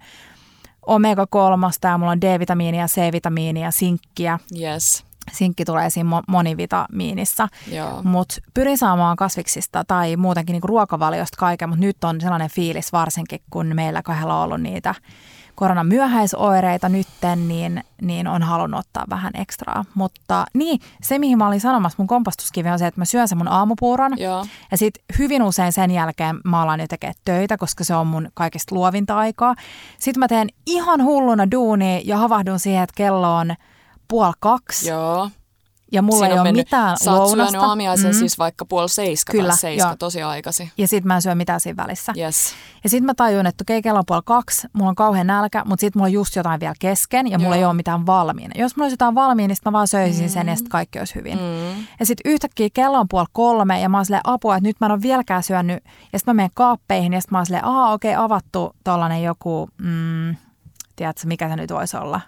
omega-3 ja mulla on D-vitamiinia, C-vitamiinia, sinkkiä. Yes. Sinkki tulee siinä mo- monivitamiinissa. Mutta pyrin saamaan kasviksista tai muutenkin niinku ruokavaliosta kaiken, mutta nyt on sellainen fiilis varsinkin, kun meillä kahdella on ollut niitä koronan myöhäisoireita nytten, niin, niin on halunnut ottaa vähän ekstraa. Mutta niin, se mihin mä olin sanomassa, mun kompastuskivi on se, että mä syön sen mun aamupuuron. Joo. Ja sitten hyvin usein sen jälkeen mä alan jo tekemään töitä, koska se on mun kaikista luovinta aikaa. Sitten mä teen ihan hulluna duunia ja havahdun siihen, että kello on puoli kaksi. Joo. Ja mulla Siinä ei ole mitään Sä oot lounasta. syönyt aamiaisen Mm. siis vaikka puoli seiska Kyllä, tai seiska, joo. tosi aikaisin. Ja sitten mä en syö mitään siinä välissä. Yes. Ja sitten mä tajun, että okei, kello on puoli kaksi, mulla on kauhean nälkä, mutta sitten mulla on just jotain vielä kesken ja mulla Joo. ei ole mitään valmiina. Jos mulla olisi jotain valmiina, niin sit mä vaan söisin mm. sen ja sitten kaikki olisi hyvin. Mm. Ja sitten yhtäkkiä kello on puoli kolme ja mä oon silleen apua, että nyt mä en ole vieläkään syönyt. Ja sitten mä menen kaappeihin ja sitten mä oon silleen, aa okei, avattu tollanen joku, mm, tiedätkö mikä se nyt voisi olla?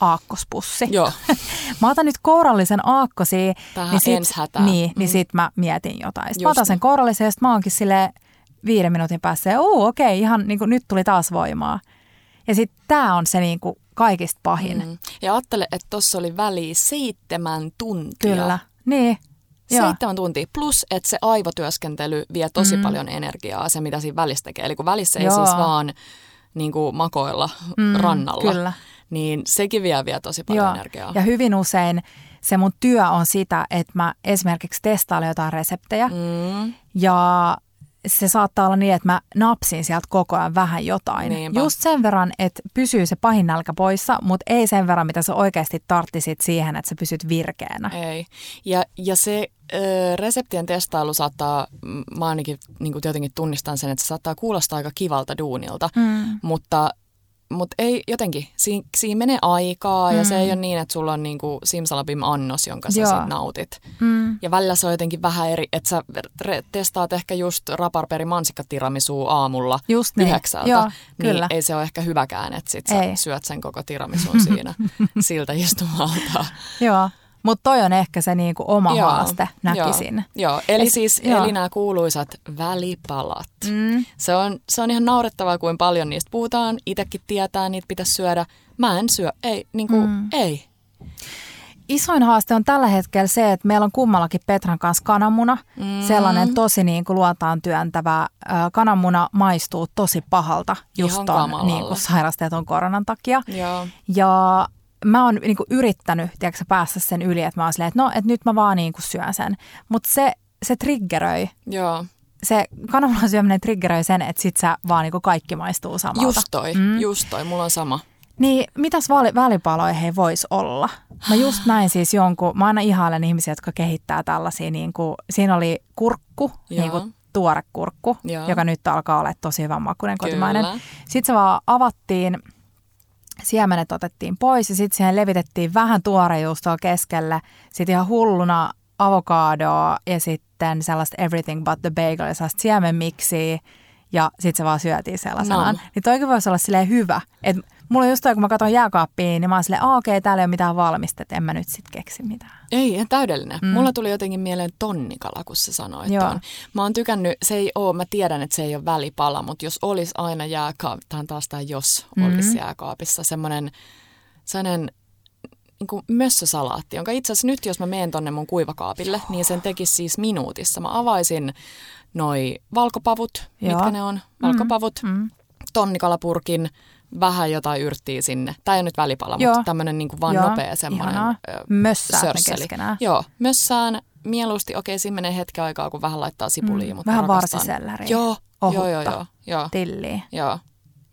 Aakkospussi. Joo. Mä otan nyt kourallisen aakkosia. Tähän niin sit, ensi. Niin, niin Mm. sit mä mietin jotain. Sitten mä otan sen niin. kourallisen ja sit mä oonkin silleen viiden minuutin päässä. Ja uu, okei, ihan niin kuin nyt tuli taas voimaa. Ja sitten tää on se niin kuin kaikista pahin. Mm. Ja ajattele, että tuossa oli väli seitsemän tuntia. Kyllä. Niin. Joo. Seitsemän tuntia. Plus, että se aivotyöskentely vie tosi Mm. paljon energiaa, se mitä siinä välissä tekee. Eli kun välissä ei Joo. siis vaan niin kuin makoilla Mm, rannalla, Kyllä. Niin sekin vie, vie tosi paljon Joo. energiaa. Ja hyvin usein se mun työ on sitä, että mä esimerkiksi testailen jotain reseptejä Mm. ja se saattaa olla niin, että mä napsin sieltä koko ajan vähän jotain. Niinpä. Just sen verran, että pysyy se pahin nälkä poissa, mutta ei sen verran, mitä sä oikeasti tarttisit siihen, että sä pysyt virkeänä. Ei. Ja, ja se ö, reseptien testailu saattaa, mä ainakin niin jotenkin tunnistan sen, että se saattaa kuulostaa aika kivalta duunilta, Mm. mutta, mutta ei jotenkin, siinä, siinä menee aikaa ja se Mm. ei ole niin, että sulla on niin kuin simsalabim annos, jonka sä Joo. sit nautit. Mm. Ja välillä se on jotenkin vähän eri, että sä re- testaat ehkä just raparperi mansikkatiramisua aamulla Just niin. yhdeksältä, Joo, niin kyllä. ei se ole ehkä hyväkään, että sit sä Ei. syöt sen koko tiramisun siinä siltä istumalta. Joo, mutta toi on ehkä se niinku oma Joo, haaste, näkisin. Joo, joo. eli Et- siis joo. eli nämä kuuluisat välipalat. Mm. Se on, se on ihan naurettavaa, kuin paljon niistä puhutaan. Itekin tietää, niitä pitäisi syödä. Mä en syö, ei, niin kuin, Mm. ei. Isoin haaste on tällä hetkellä se, että meillä on kummallakin Petran kanssa kananmuna. Mm. Sellainen tosi niin kuin luotaan työntävä. Kananmuna maistuu tosi pahalta just ton niin kuin sairastetun koronan takia. Joo, Ja mä oon niin kuin yrittänyt tiedätkö, päästä sen yli, että mä oon silleen, että no, että nyt mä vaan niin kuin syön sen. Mutta se, se triggeröi. joo. Se kananmunan syöminen triggeröi sen, että sit sä vaan niin kuin kaikki maistuu samalta. Just toi, Mm. just toi. Mulla on sama. Niin, mitäs vaali- välipaloja he vois olla? Mä just näin siis jonkun, mä aina ihailen ihmisiä, jotka kehittää tällaisia, niin kuin, siinä oli kurkku, Joo. niin kuin tuore kurkku, Joo. joka nyt alkaa olla tosi hyvän makuinen kotimainen. Kyllä. Sitten se vaan avattiin, siemenet otettiin pois ja sitten siihen levitettiin vähän tuorejuustoa keskelle, sitten ihan hulluna avokadoa ja sitten sellaista everything but the bagel ja sellaista siemenmiksiä ja sitten se vaan syötiin sellaisenaan. No. Niin toikin voisi olla silleen hyvä. Et mulla on just toi, kun mä katson jääkaappiin, niin mä oon silleen, "Aa, okei, täällä ei ole mitään valmista, että en mä nyt sit keksi mitään. Ei, ihan täydellinen. Mm. Mulla tuli jotenkin mieleen tonnikala, kun sä sanoit Joo. ton. Mä oon tykännyt, se ei oo, mä tiedän, että se ei ole välipala, mutta jos olisi aina jääkaapissa, tämä on taas tämä jos Mm. olisi jääkaapissa, semmoinen sellainen niin kuin mössösalaatti, jonka itse asiassa nyt, jos mä menen tonne mun kuivakaapille, niin sen tekisi siis minuutissa. Mä avaisin noi valkopavut, Joo. mitkä ne on, valkopavut, Mm. tonnikalapurkin, vähän jotain yrttiä sinne. Tämä ei ole nyt välipala, Joo. mutta tämmöinen niin kuin vaan Joo, nopea semmoinen sörsseli. keskenään. Joo, mössään mieluusti, okei, siinä menee hetken aikaa, kun vähän laittaa sipulia, Mm, mutta vähän varsiselläriä, Joo, joo, ohutta. joo, joo, joo, Tilliä. joo,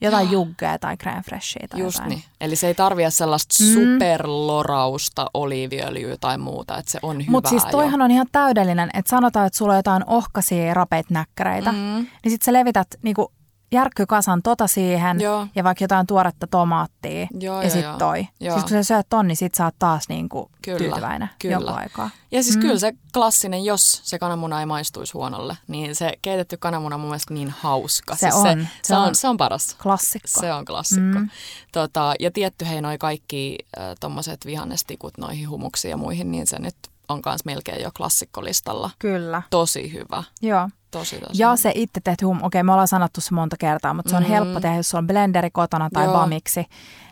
Jotain juggea tai crème freshia tai just jotain. niin. Eli se ei tarvitse sellaista Mm. superlorausta oliiviöljyä tai muuta, että se on hyvää Mutta siis jo. toihan on ihan täydellinen, että sanotaan, että sulla on jotain ohkaisia rapeita näkkäreitä, mm. Mm, niin sit sä levität niinku järkkykasan tota siihen Joo. ja vaikka jotain tuoretta tomaattia Joo, ja joo, sit joo. toi. Joo. Siis kun sä syöt ton, niin sit sä oot taas niinku Kyllä, tyytyväinen kyllä. jonkun aikaa. Ja siis Mm. kyllä se klassinen, jos se kananmuna ei maistuisi huonolle, niin se keitetty kananmuna on mun mielestä niin hauska. Se siis on, Se, se se, on. se on paras. Klassikko. Se on klassikko. Mm. Tota, ja tietty hei noi kaikki äh, tommoset vihannestikut noihin humuksiin ja muihin, niin se nyt on kans melkein jo klassikkolistalla. Kyllä, Tosi hyvä. joo. Tosi, tosi. Ja se itse tehty hum, okei me ollaan sanottu se monta kertaa, mutta se on mm. helppo tehdä, jos on blenderi kotona tai Joo. bamiksi,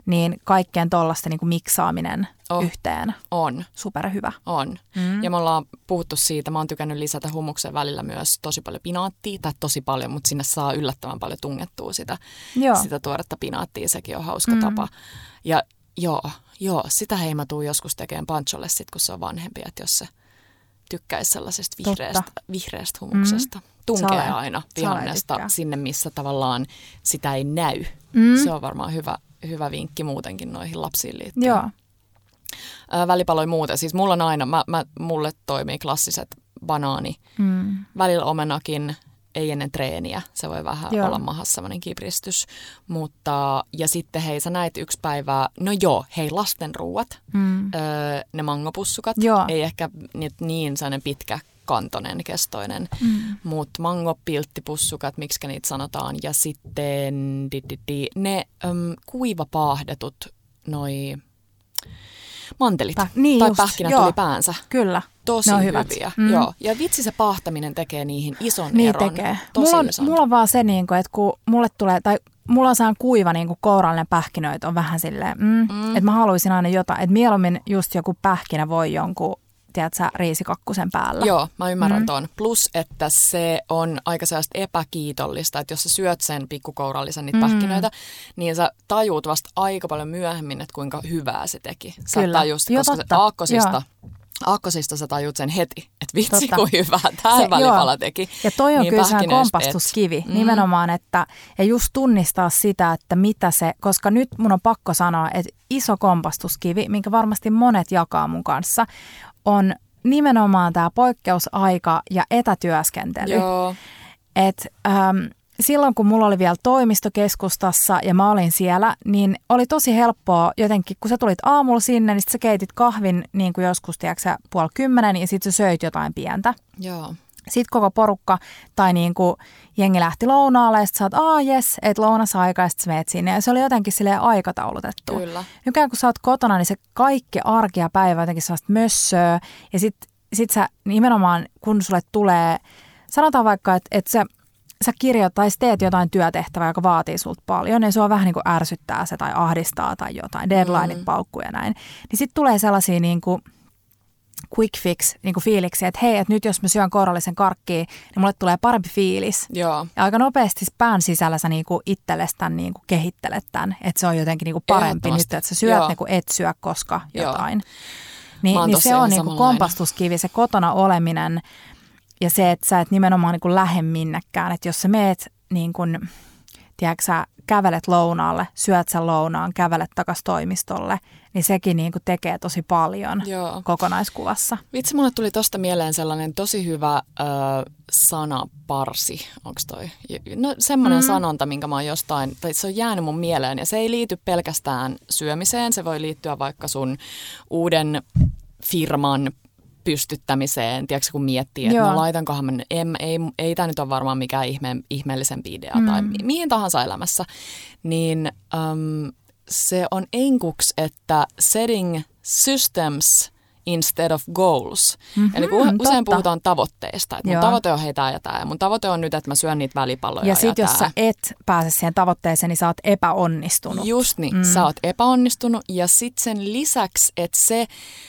niin kaikkeen tuollaista niin miksaaminen oh. yhteen. On. Superhyvä. On. Mm. Ja me ollaan puhuttu siitä, mä oon tykännyt lisätä hummuksen välillä myös tosi paljon pinaattia, tai tosi paljon, mutta sinne saa yllättävän paljon tungettua sitä, Joo. sitä tuoretta pinaattia, sekin on hauska mm. tapa. Ja joo, joo, sitä heimatuu joskus tekemään pancholle sit, kun se on vanhempi, että jos se tykkäisi sellaisesta vihreästä, vihreästä humuksesta. Mm. Tunkee Sale. aina vihannesta sinne, missä tavallaan sitä ei näy. Mm. Se on varmaan hyvä, hyvä vinkki muutenkin noihin lapsiin liittyen. Joo. välipaloi muuten. Siis mulla on aina, mä, mä, mulle toimii klassiset banaani, mm. välillä omenakin, ei ennen treeniä. Se voi vähän joo. olla mahassa semmoinen kipristys. Mutta, ja sitten hei, sä näit yksi päivää, no joo, hei, lasten ruuat, mm. öö, ne mangopussukat, joo. ei ehkä niin sellainen pitkä kantonen, kestoinen, mm. mutta mangopilttipussukat, miksi niitä sanotaan, ja sitten di, di, di, ne äm, kuivapahdetut, noi mantelit Pä, niin tai just, pähkinät joo, päänsä. Kyllä. Tosi ne on hyvät. hyviä. Mm. Joo. Ja vitsi se pahtaminen tekee niihin ison niin eron. tekee. Tosi mulla on, ison. mulla on vaan se, niin kuin, että kun mulle tulee, tai mulla on saan kuiva niin kuin kourallinen pähkinöitä on vähän silleen, mm, mm. että mä haluaisin aina jotain, että mieluummin just joku pähkinä voi jonkun tiedätkö, riisikakkusen päällä. Joo, mä ymmärrän mm. ton. Plus, että se on aika sellaista epäkiitollista, että jos sä syöt sen pikkukourallisen niitä mm. pähkinöitä, niin sä tajuut vasta aika paljon myöhemmin, että kuinka hyvää se teki. Sä Kyllä. tajust, koska totta. se aakkosista... Joo aakkosista sä tajut sen heti, että vitsi Totta. kuin hyvä tämä välipala teki. Ja toi on niin kyllä se kompastuskivi et. Mm. nimenomaan, että ja just tunnistaa sitä, että mitä se, koska nyt mun on pakko sanoa, että iso kompastuskivi, minkä varmasti monet jakaa mun kanssa, on nimenomaan tämä poikkeusaika ja etätyöskentely. Joo. Et, ähm, silloin kun mulla oli vielä toimistokeskustassa ja mä olin siellä, niin oli tosi helppoa jotenkin, kun sä tulit aamulla sinne, niin sit sä keitit kahvin niin kuin joskus, tiedätkö, puoli kymmenen ja sitten sä söit jotain pientä. Joo. Sitten koko porukka tai niin kuin jengi lähti lounaalle ja sitten sä oot, aa jes, et lounasaika ja sitten meet sinne. Ja se oli jotenkin silleen aikataulutettu. Kyllä. Nykyään kun sä oot kotona, niin se kaikki arki ja päivä jotenkin sellaista mössöä. Ja sitten sit sä nimenomaan, kun sulle tulee, sanotaan vaikka, että, että sä, sä kirjoittaisit, teet jotain työtehtävää, joka vaatii sulta paljon, ja sua vähän niin kuin ärsyttää se tai ahdistaa tai jotain, deadlineit mm. paukkuu ja näin. Niin sitten tulee sellaisia niin kuin, quick fix niin kuin fiiliksi, että hei, että nyt jos mä syön kourallisen karkkiin, niin mulle tulee parempi fiilis. Joo. Ja aika nopeasti pään sisällä sä niin kuin itsellesi tämän niin kuin kehittelet tämän, että se on jotenkin niin kuin parempi nyt, että sä syöt niin kuin et syö koska jotain. Joo. Niin, niin se on niin kuin kompastuskivi, se kotona oleminen ja se, että sä et nimenomaan niin kuin lähde minnekään. Että jos sä meet niin kuin, tiedätkö sä, kävelet lounaalle, syöt sen lounaan, kävelet takaisin toimistolle, niin sekin niin kuin tekee tosi paljon Joo. kokonaiskuvassa. Vitsi, mulle tuli tosta mieleen sellainen tosi hyvä ö, sanaparsi, onko toi? No semmoinen mm. sanonta, minkä mä oon jostain, tai se on jäänyt mun mieleen, ja se ei liity pelkästään syömiseen, se voi liittyä vaikka sun uuden firman pystyttämiseen, tiedätkö, kun miettii, että no laitankohan mä, ei, ei, ei tämä nyt ole varmaan mikään ihme, ihmeellisempi idea mm. tai mi, mihin tahansa elämässä, niin um, se on enkuksi, että setting systems instead of goals. Mm-hmm, Eli kun usein totta. puhutaan tavoitteista, että mun Joo. tavoite on heitä ja tämä, ja mun tavoite on nyt, että mä syön niitä välipalloja. Ja sitten jos tää. sä et pääse siihen tavoitteeseen, niin sä oot epäonnistunut. Just niin, mm. sä oot epäonnistunut. Ja sitten sen lisäksi, että se,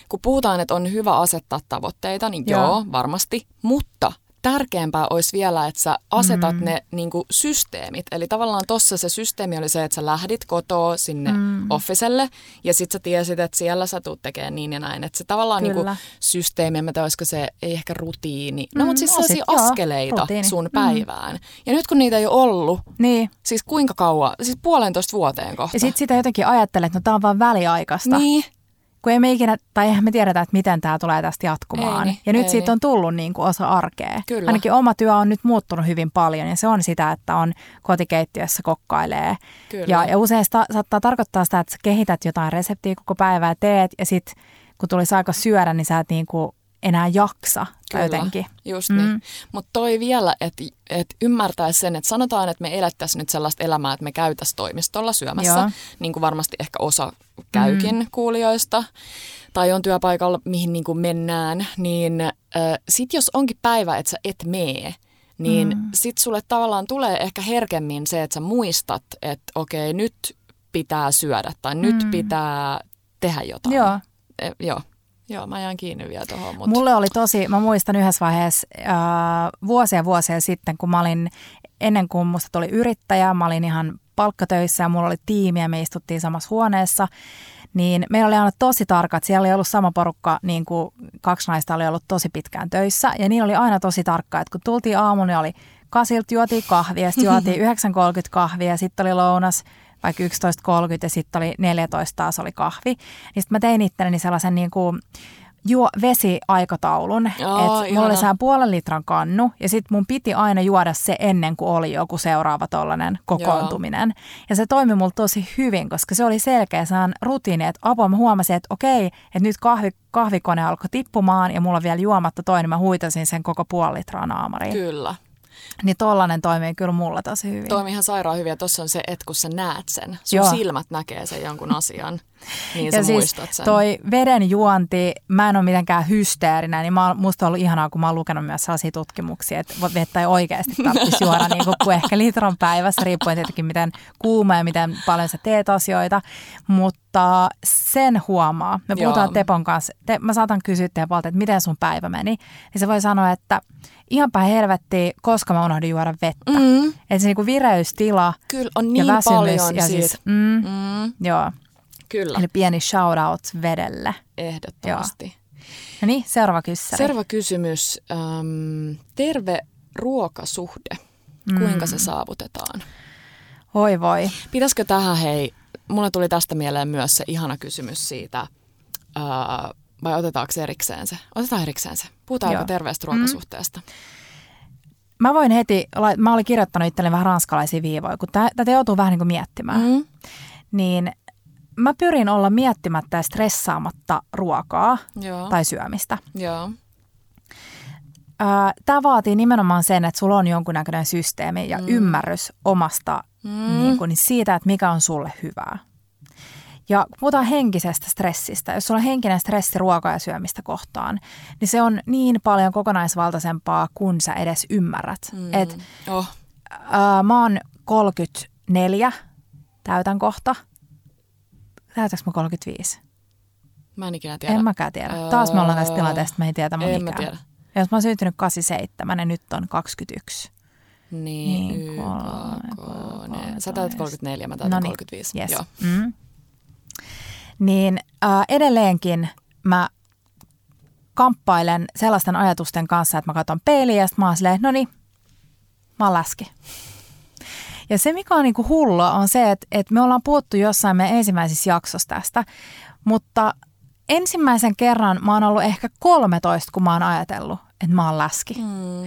kun puhutaan, että on hyvä asettaa tavoitteita, niin joo, joo varmasti, mutta tärkeämpää olisi vielä, että sä asetat mm. ne niin kuin, systeemit. Eli tavallaan tuossa se systeemi oli se, että sä lähdit kotoa sinne mm. officelle ja sit sä tiesit, että siellä sä tuut tekemään niin ja näin. Että se tavallaan niin kuin, systeemi, mä olisiko se, ei ehkä rutiini. No, mm, mutta siis sellaisia sit, askeleita joo, sun mm. päivään. Mm. Ja nyt kun niitä ei ole ollut, niin. siis kuinka kauan, siis puolentoista vuoteen kohta. Ja sitten sitä jotenkin ajattelet, että no tämä on vaan väliaikaista. Niin kun ei me ikinä, tai eihän me tiedetä, että miten tämä tulee tästä jatkumaan. Ei, ja nyt ei, siitä on tullut niin kuin osa arkea. Kyllä. Ainakin oma työ on nyt muuttunut hyvin paljon ja se on sitä, että on kotikeittiössä kokkailee. Kyllä. Ja, ja usein sta, saattaa tarkoittaa sitä, että sä kehität jotain reseptiä koko päivää teet ja sitten kun tulisi aika syödä, niin sä et niin kuin enää jaksa Kyllä, jotenkin. just niin. Mm. Mutta toi vielä, että et ymmärtäisi sen, että sanotaan, että me elettäisiin nyt sellaista elämää, että me käytäisiin toimistolla syömässä, Joo. niin kuin varmasti ehkä osa käykin mm. kuulijoista, tai on työpaikalla, mihin niin kuin mennään, niin äh, sit jos onkin päivä, että sä et mee, niin mm. sit sulle tavallaan tulee ehkä herkemmin se, että sä muistat, että okei, nyt pitää syödä tai mm. nyt pitää tehdä jotain. Joo. E, joo. Joo, mä jään kiinni vielä tuohon. Mutta... Mulle oli tosi, mä muistan yhdessä vaiheessa äh, vuosia vuosia sitten, kun mä olin, ennen kuin musta tuli yrittäjä, mä olin ihan palkkatöissä ja mulla oli tiimi ja me istuttiin samassa huoneessa, niin meillä oli aina tosi tarkat, siellä oli ollut sama porukka, niin kuin kaksi naista oli ollut tosi pitkään töissä ja niin oli aina tosi tarkka, että kun tultiin aamulla, niin oli kasilta juotiin kahvia, sitten juotiin 9.30 kahvia, sitten oli lounas vaikka 11.30 ja sitten oli 14 taas oli kahvi. Niin sitten mä tein itselleni sellaisen niin kuin juo vesiaikataulun. Oh, että mulla oli sehän puolen litran kannu ja sitten mun piti aina juoda se ennen kuin oli joku seuraava tollainen kokoontuminen. Joo. Ja se toimi mulla tosi hyvin, koska se oli selkeä saan rutiini, että apua mä huomasin, että okei, että nyt kahvi, kahvikone alkoi tippumaan ja mulla on vielä juomatta toinen, niin mä huitasin sen koko puoli litraa naamariin. Kyllä. Niin tollanen toimii kyllä mulla tosi hyvin. Toimii ihan sairaan hyvin ja tuossa on se, että kun sä näet sen, sun Joo. silmät näkee sen jonkun asian, niin ja siis sen. toi veden juonti, mä en ole mitenkään hysteerinä, niin mä, musta on ollut ihanaa, kun mä oon lukenut myös sellaisia tutkimuksia, että vettä ei oikeasti tarvitsisi juoda niin kuin, kuin ehkä litran päivässä, riippuen tietenkin miten kuuma ja miten paljon sä teet asioita, mutta sen huomaa. Me puhutaan Joo. Tepon kanssa, te, mä saatan kysyä Tepolta, että miten sun päivä meni, niin se voi sanoa, että – ihan päin helvettiä, koska mä unohdin juoda vettä. Mm. Että se niinku vireystila Kyllä, on niin ja väsymys. Paljon ja siis, mm, mm. Joo. Kyllä. Eli pieni shout out vedelle. Ehdottomasti. Joo. No niin, seuraava kysymys. Seuraava kysymys. Ähm, terve ruokasuhde. Mm. Kuinka se saavutetaan? Voi voi. Pitäisikö tähän, hei, mulle tuli tästä mieleen myös se ihana kysymys siitä, äh, vai otetaanko erikseen se? Otetaan erikseen se. Puhutaan jopa terveestä mm. ruokasuhteesta. Mm. Mä voin heti, mä olin kirjoittanut itselleni vähän ranskalaisia viivoja, kun tätä joutuu vähän niin kuin miettimään. Mm. Niin mä pyrin olla miettimättä ja stressaamatta ruokaa Joo. tai syömistä. Joo. Tämä vaatii nimenomaan sen, että sulla on jonkunnäköinen systeemi ja mm. ymmärrys omasta mm. niin kuin, siitä, että mikä on sulle hyvää. Ja kun puhutaan henkisestä stressistä, jos sulla on henkinen stressi ruokaa ja syömistä kohtaan, niin se on niin paljon kokonaisvaltaisempaa kuin sä edes ymmärrät. Mm. Et, oh. ää, mä oon 34, täytän kohta. Täytäks mä 35? Mä en ikinä tiedä. En mäkään tiedä. Öö, Taas me ollaan tästä tilanteesta, mä en tiedä mun en ikää. Mä tiedä. Ja jos mä oon syntynyt 87 ja nyt on 21. Niin, niin kolme, Sä täytät 34, mä täytän Noniin, 35. Yes. Joo. Mm niin äh, edelleenkin mä kamppailen sellaisten ajatusten kanssa, että mä katson peiliä ja sitten mä oon silleen, no niin, mä oon läski. Ja se, mikä on niinku hullua, on se, että, että me ollaan puhuttu jossain meidän ensimmäisissä jaksossa tästä, mutta ensimmäisen kerran mä oon ollut ehkä 13, kun mä oon ajatellut, että mä oon läski. Mm.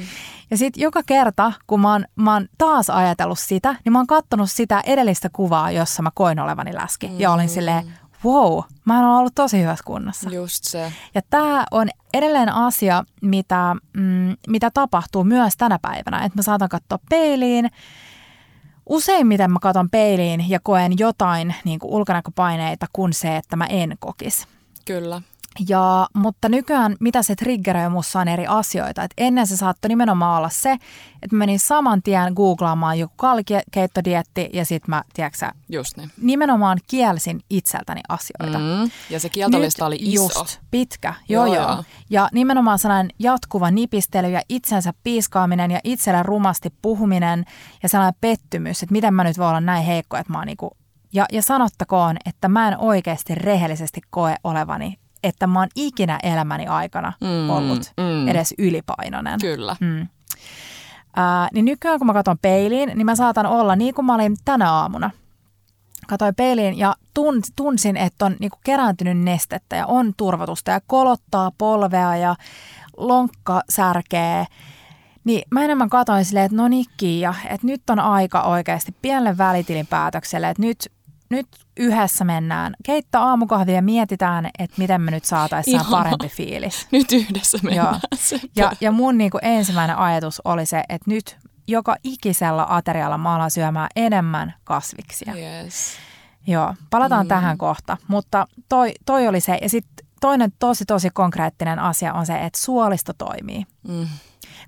Ja sitten joka kerta, kun mä oon, mä oon taas ajatellut sitä, niin mä oon katsonut sitä edellistä kuvaa, jossa mä koin olevani läski. Mm. Ja olin silleen, wow, mä oon ollut tosi hyvässä kunnossa. Just se. Ja tämä on edelleen asia, mitä, mm, mitä tapahtuu myös tänä päivänä. Että mä saatan katsoa peiliin. Useimmiten mä katson peiliin ja koen jotain niin kuin ulkonäköpaineita kuin se, että mä en kokisi. Kyllä. Ja, mutta nykyään mitä se triggeröi mussa on eri asioita. Et ennen se saattoi nimenomaan olla se, että menin saman tien googlaamaan joku kallikeittodietti ja sit mä, tiedätkö Just niin. nimenomaan kielsin itseltäni asioita. Mm, ja se kieltolista oli iso. Just, pitkä, joo joo. joo. Ja nimenomaan sellainen jatkuva nipistely ja itsensä piiskaaminen ja itselle rumasti puhuminen ja sellainen pettymys, että miten mä nyt voin olla näin heikko, että mä oon niinku ja, ja sanottakoon, että mä en oikeasti rehellisesti koe olevani että mä oon ikinä elämäni aikana mm, ollut mm. edes ylipainoinen. Kyllä. Mm. Ää, niin nykyään kun mä katson peiliin, niin mä saatan olla niin kuin mä olin tänä aamuna. Katoin peiliin ja tun, tunsin, että on niin kuin kerääntynyt nestettä ja on turvatusta ja kolottaa polvea ja lonkka särkee. Niin mä enemmän katoin silleen, että no niin Kiia, että nyt on aika oikeasti pienelle välitilin päätökselle, että nyt nyt yhdessä mennään, keitto aamukahvia ja mietitään, että miten me nyt saataisiin parempi fiilis. Nyt yhdessä mennään. Joo. Ja, ja mun niin kuin ensimmäinen ajatus oli se, että nyt joka ikisellä aterialla mä alan syömään enemmän kasviksia. Yes. Joo, palataan mm. tähän kohta. Mutta toi, toi oli se. Ja sitten toinen tosi tosi konkreettinen asia on se, että suolisto toimii. Mm.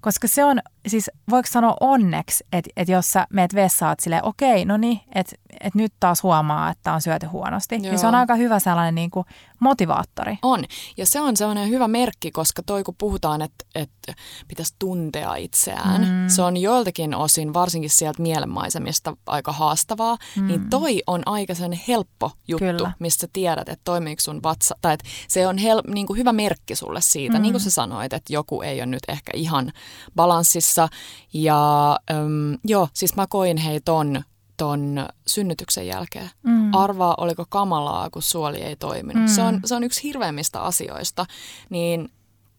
Koska se on, siis voiko sanoa onneksi, että, että jos sä meet vessaan silleen, okei, no niin, että, että nyt taas huomaa, että on syöty huonosti, Joo. niin se on aika hyvä sellainen niin kuin motivaattori. On, ja se on sellainen hyvä merkki, koska toi kun puhutaan, että, että pitäisi tuntea itseään, mm. se on joiltakin osin, varsinkin sieltä mielenmaisemista aika haastavaa, mm. niin toi on aika sen helppo juttu, Kyllä. mistä tiedät, että toimiiko sun vatsa, tai että se on hel, niin kuin hyvä merkki sulle siitä, mm. niin kuin sä sanoit, että joku ei ole nyt ehkä ihan balanssissa. Ja äm, joo, siis mä koin hei ton, ton synnytyksen jälkeen. Mm. Arvaa, oliko kamalaa, kun suoli ei toiminut. Mm. Se, on, se on yksi hirveimmistä asioista, niin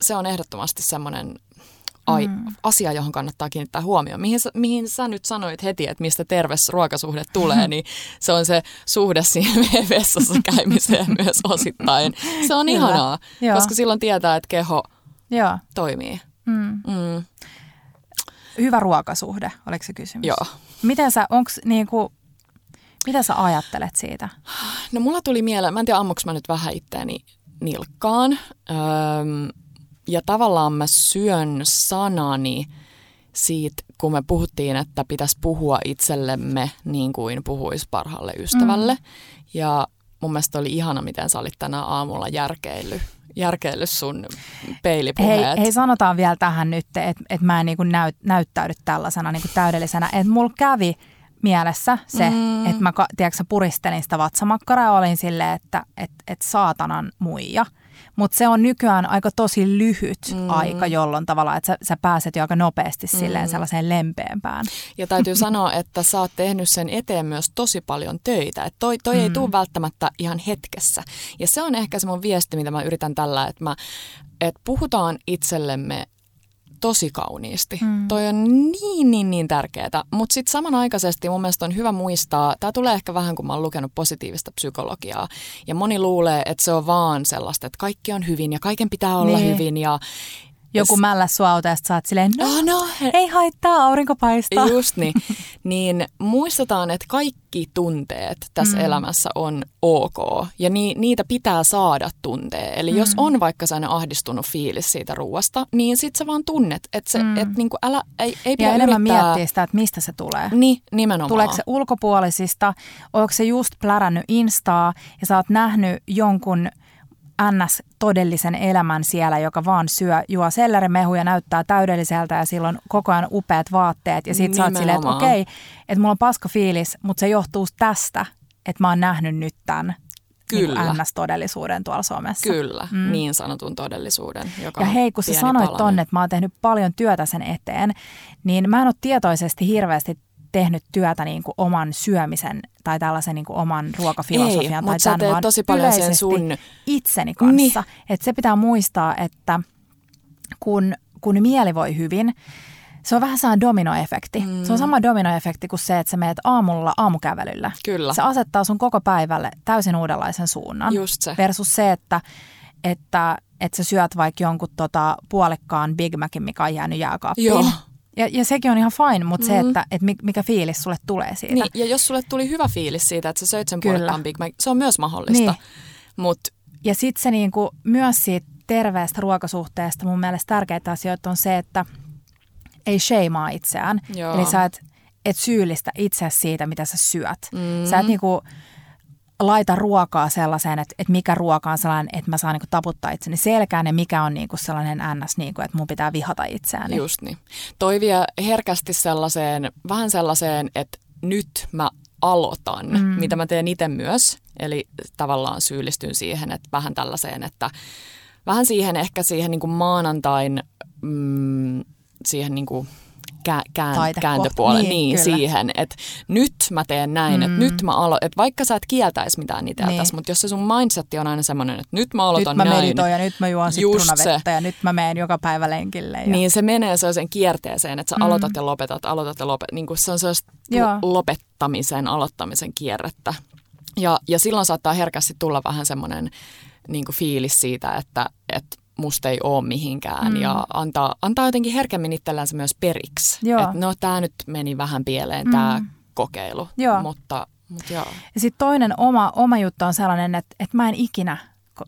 se on ehdottomasti semmoinen ai, mm. asia, johon kannattaa kiinnittää huomioon. Mihin, mihin sä nyt sanoit heti, että mistä terve ruokasuhde tulee, niin se on se suhde siihen vessassa käymiseen myös osittain. Se on Kyllä. ihanaa, Joo. koska silloin tietää, että keho Joo. toimii. Mm. Mm. Hyvä ruokasuhde, oliko se kysymys? Joo. Miten sä, onks niinku, mitä sä ajattelet siitä? No mulla tuli mieleen, mä en tiedä ammuks mä nyt vähän itteeni nilkkaan. Öm, ja tavallaan mä syön sanani siitä, kun me puhuttiin, että pitäisi puhua itsellemme niin kuin puhuisi parhaalle ystävälle. Mm. Ja mun mielestä oli ihana, miten sä olit tänä aamulla järkeillyt järkeillyt sun peilipuheet. Hei, hei sanotaan vielä tähän nyt, että et mä en niinku näyt, näyttäydy tällaisena niinku täydellisenä. Että mulla kävi mielessä se, mm. että mä tiedätkö, puristelin sitä vatsamakkaraa ja olin silleen, että et, et saatanan muija – mutta se on nykyään aika tosi lyhyt mm. aika, jolloin tavallaan, että sä, sä pääset jo aika nopeasti mm. silleen sellaiseen lempeämpään. Ja täytyy sanoa, että sä oot tehnyt sen eteen myös tosi paljon töitä. Että toi, toi mm. ei tule välttämättä ihan hetkessä. Ja se on ehkä se mun viesti, mitä mä yritän tällä, että mä että puhutaan itsellemme tosi kauniisti. Mm. Toi on niin, niin, niin tärkeää. Mutta sitten samanaikaisesti mun mielestä on hyvä muistaa, tämä tulee ehkä vähän kun mä oon lukenut positiivista psykologiaa, ja moni luulee, että se on vaan sellaista, että kaikki on hyvin ja kaiken pitää olla niin. hyvin ja joku mällä sua autosta, sä oot silleen, no, oh, no ei haittaa, aurinko paistaa. Just niin. niin muistetaan, että kaikki tunteet tässä mm. elämässä on ok ja ni, niitä pitää saada tuntea. Eli mm. jos on vaikka sellainen ahdistunut fiilis siitä ruoasta, niin sit sä vaan tunnet, että se, mm. et niinku älä, ei, ei pidä Ja enemmän yrittää... miettiä sitä, että mistä se tulee. Niin, nimenomaan. Tuleeko se ulkopuolisista, onko se just plärännyt Instaa ja sä oot nähnyt jonkun – ns. todellisen elämän siellä, joka vaan syö, juo sellerimehuja, näyttää täydelliseltä ja silloin koko ajan upeat vaatteet. Ja sit sä oot silleen, että okei, että mulla on paska fiilis, mutta se johtuu tästä, että mä oon nähnyt nyt tämän niin Kyllä. Niin NS-todellisuuden tuolla somessa. Kyllä, mm. niin sanotun todellisuuden, joka Ja hei, kun sä sanoit tonne, että mä oon tehnyt paljon työtä sen eteen, niin mä en ole tietoisesti hirveästi tehnyt työtä niin kuin oman syömisen tai tällaisen niin kuin oman ruokafilosofian. Ei, tai tämän, vaan tosi paljon sen sun... itseni kanssa. Niin. Että se pitää muistaa, että kun, kun mieli voi hyvin, se on vähän sellainen dominoefekti. Mm. Se on sama dominoefekti kuin se, että sä meet aamulla aamukävelyllä. Kyllä. Se asettaa sun koko päivälle täysin uudenlaisen suunnan. Just se. Versus se, että, että, että sä syöt vaikka jonkun tota, puolikkaan Big Macin, mikä on jäänyt jääkaappiin. Joo ja, ja sekin on ihan fine, mutta mm-hmm. se, että, että mikä fiilis sulle tulee siitä. Niin, ja jos sulle tuli hyvä fiilis siitä, että sä söit sen puolikkaan Big Mac, se on myös mahdollista. Niin. Mut. Ja sitten se niinku, myös siitä terveestä ruokasuhteesta mun mielestä tärkeitä asioita on se, että ei shameaa itseään. Joo. Eli sä et, et syyllistä itseäsi siitä, mitä sä syöt. Mm-hmm. Sä et niinku, laita ruokaa sellaiseen, että, että mikä ruoka on sellainen, että mä saan niin taputtaa itseni selkään ja mikä on niin kuin sellainen ns, niin kuin, että mun pitää vihata itseäni. Just niin. Toi vie herkästi sellaiseen, vähän sellaiseen, että nyt mä aloitan, mm. mitä mä teen itse myös. Eli tavallaan syyllistyn siihen, että vähän tällaiseen, että vähän siihen ehkä siihen niin kuin maanantain mm, siihen niin kuin kä- kään- kääntöpuolen niin, niin siihen, että nyt mä teen näin, mm. että nyt mä alo- että vaikka sä et kieltäisi mitään itseltäsi, niin. mutta jos se sun mindsetti on aina semmoinen, että nyt mä aloitan nyt mä näin. Nyt ja nyt mä juon sitruunavettä ja nyt mä menen joka päivä lenkille. Ja... Niin se menee sellaiseen kierteeseen, että sä mm. aloitat ja lopetat, aloitat ja lopetat. Niin kuin se on sellaista Joo. lopettamisen, aloittamisen kierrettä. Ja, ja silloin saattaa herkästi tulla vähän semmoinen niin fiilis siitä, että, että musta ei ole mihinkään mm. ja antaa, antaa jotenkin herkemmin itsellänsä myös periksi. Että no tämä nyt meni vähän pieleen mm. tämä kokeilu, joo. mutta, mutta joo. Ja sitten toinen oma, oma juttu on sellainen, että, että mä en ikinä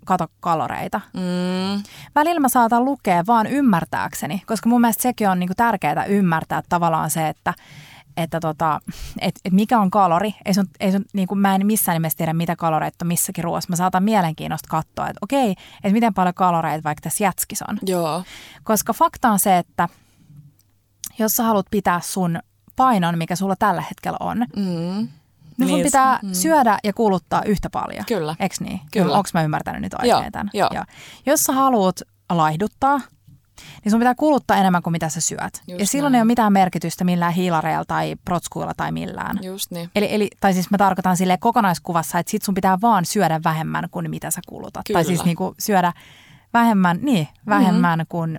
kato kaloreita. Mm. Välillä mä saatan lukea vaan ymmärtääkseni, koska mun mielestä sekin on niinku tärkeää ymmärtää tavallaan se, että että tota, et, et mikä on kalori. Ei sun, ei sun, niin kuin mä en missään nimessä tiedä, mitä kaloreita on missäkin ruoassa. Mä saatan mielenkiinnosta katsoa, että okei, että miten paljon kaloreita vaikka tässä jätskis on. Joo. Koska fakta on se, että jos sä haluat pitää sun painon, mikä sulla tällä hetkellä on, Mm. niin sun Niin, pitää mm. syödä ja kuluttaa yhtä paljon. Kyllä. Eks niin? Kyllä. Onko mä ymmärtänyt nyt oikein Joo, tämän? joo. Jos sä haluat laihduttaa, niin sun pitää kuluttaa enemmän kuin mitä sä syöt. Just ja silloin näin. ei ole mitään merkitystä millään hiilareilla tai protskuilla tai millään. Just niin. Eli, eli, tai siis mä tarkoitan sille kokonaiskuvassa, että sit sun pitää vaan syödä vähemmän kuin mitä sä kulutat. Kyllä. Tai siis niinku syödä vähemmän, niin, vähemmän mm-hmm. kuin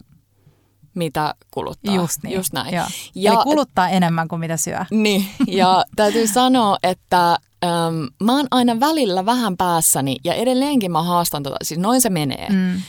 Mitä kuluttaa. just niin. Just näin. Joo. Ja, Eli kuluttaa enemmän kuin mitä syö. Niin, ja täytyy sanoa, että äm, mä oon aina välillä vähän päässäni ja edelleenkin mä haastan tota, siis noin se menee. Mm.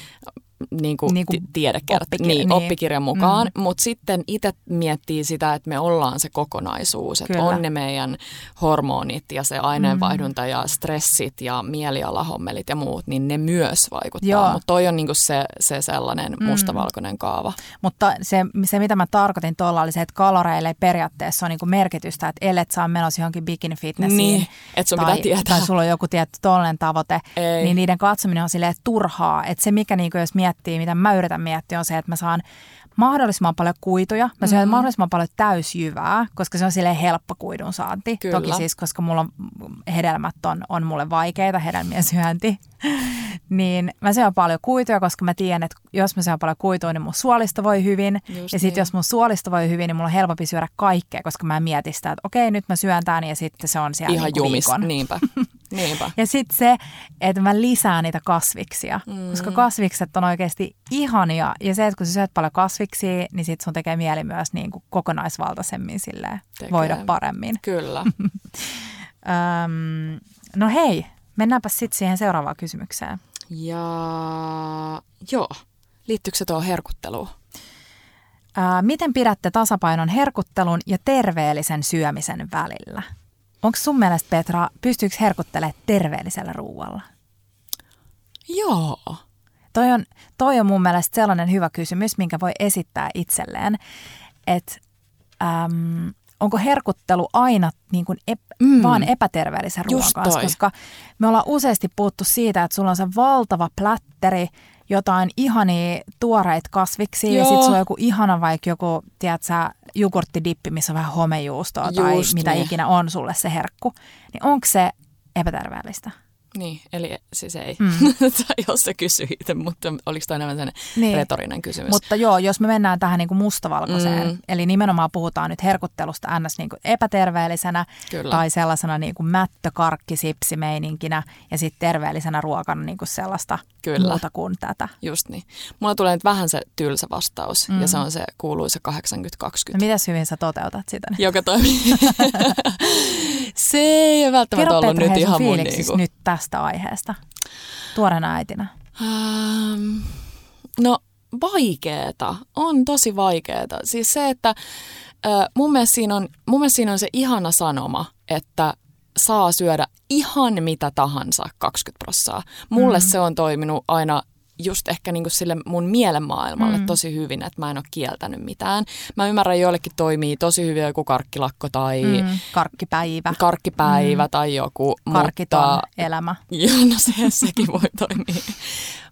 Niin kuin, Niinku ti- tiede kertoo, oppikir- niin, niin. oppikirjan mukaan, mm. mutta sitten itse miettii sitä, että me ollaan se kokonaisuus, että on ne meidän hormonit ja se aineenvaihdunta ja stressit ja mielialahommelit ja muut, niin ne myös vaikuttaa, mutta toi on niinku se, se sellainen mustavalkoinen kaava. Mutta se, se, mitä mä tarkoitin tuolla, oli se, että kaloreille ei periaatteessa on niinku merkitystä, että ellet saa menossa johonkin bikini fitnessiin. Niin, että sun tai, pitää tietää. Tai sulla on joku tietty tollinen tavoite, Ei. niin niiden katsominen on silleen turhaa. Että se, mikä niinku, jos miettii, mitä mä yritän miettiä, on se, että mä saan mahdollisimman paljon kuituja. Mä syön mm-hmm. mahdollisimman paljon täysjyvää, koska se on silleen helppo kuidun saanti. Kyllä. Toki siis, koska mulla on, hedelmät on, on mulle vaikeita, hedelmien syönti. niin mä syön paljon kuituja, koska mä tiedän, että jos mä syön paljon kuituja, niin mun suolisto voi hyvin. Just ja sitten niin. jos mun suolisto voi hyvin, niin mulla on helpompi syödä kaikkea, koska mä mietin sitä, että okei, nyt mä syön tämän ja sitten se on siellä Ihan niinku jumis, viikon. niinpä. niinpä. Ja sitten se, että mä lisään niitä kasviksia, mm. koska kasvikset on oikeasti ihania. Ja se, että kun sä syöt paljon kasviksia, niin sit sun tekee mieli myös niin kuin kokonaisvaltaisemmin silleen Tekee. voida paremmin. Kyllä. Öm, no hei, mennäänpä sitten siihen seuraavaan kysymykseen. Ja joo, liittyykö se tuohon herkutteluun? Ää, miten pidätte tasapainon herkuttelun ja terveellisen syömisen välillä? Onko sun mielestä, Petra, pystyykö herkuttelemaan terveellisellä ruualla? Joo. Toi on, toi on mun mielestä sellainen hyvä kysymys, minkä voi esittää itselleen, että äm, onko herkuttelu aina niin kuin ep, Mm. vaan epäterveellisen ruoan Just kanssa, toi. koska me ollaan useasti puhuttu siitä, että sulla on se valtava plätteri, jotain ihania tuoreita kasviksia ja Joo. sitten sulla on joku ihana vaikka joku, tiedätkö, jogurttidippi, missä on vähän homejuustoa tai Just mitä niin. ikinä on sulle se herkku, niin onko se epäterveellistä? Niin, eli siis ei. Mm. tai jos se kysyit, mutta oliko toi enemmän sellainen Niin. retorinen kysymys? Mutta joo, jos me mennään tähän niin kuin mustavalkoiseen, Mm. eli nimenomaan puhutaan nyt herkuttelusta ns. Niin kuin epäterveellisenä Kyllä. tai sellaisena niin kuin mättökarkkisipsimeininkinä ja sitten terveellisenä ruokana niin kuin sellaista Kyllä. muuta kuin tätä. Just niin. Mulla tulee nyt vähän se tylsä vastaus, mm. ja se on se kuuluisa 80-20. No mitäs hyvin sä toteutat sitä? nyt? joka toimii. se ei ole välttämättä Kerro ollut Petra nyt ihan mun fiiliksis niinku. nyt tästä aiheesta, tuoreena äitinä. Ähm, no vaikeeta, on tosi vaikeeta. Siis se, että äh, mun, mielestä siinä on, mun mielestä siinä on se ihana sanoma, että saa syödä ihan mitä tahansa 20 prossaa. Mulle mm. se on toiminut aina just ehkä niinku sille mun mielenmaailmalle mm. Tosi hyvin, että mä en ole kieltänyt mitään. Mä ymmärrän, joillekin toimii tosi hyvin joku karkkilakko tai mm. Karkkipäivä, karkkipäivä mm. tai joku, karkiton mutta... elämä. Joo, no se, sekin voi toimia.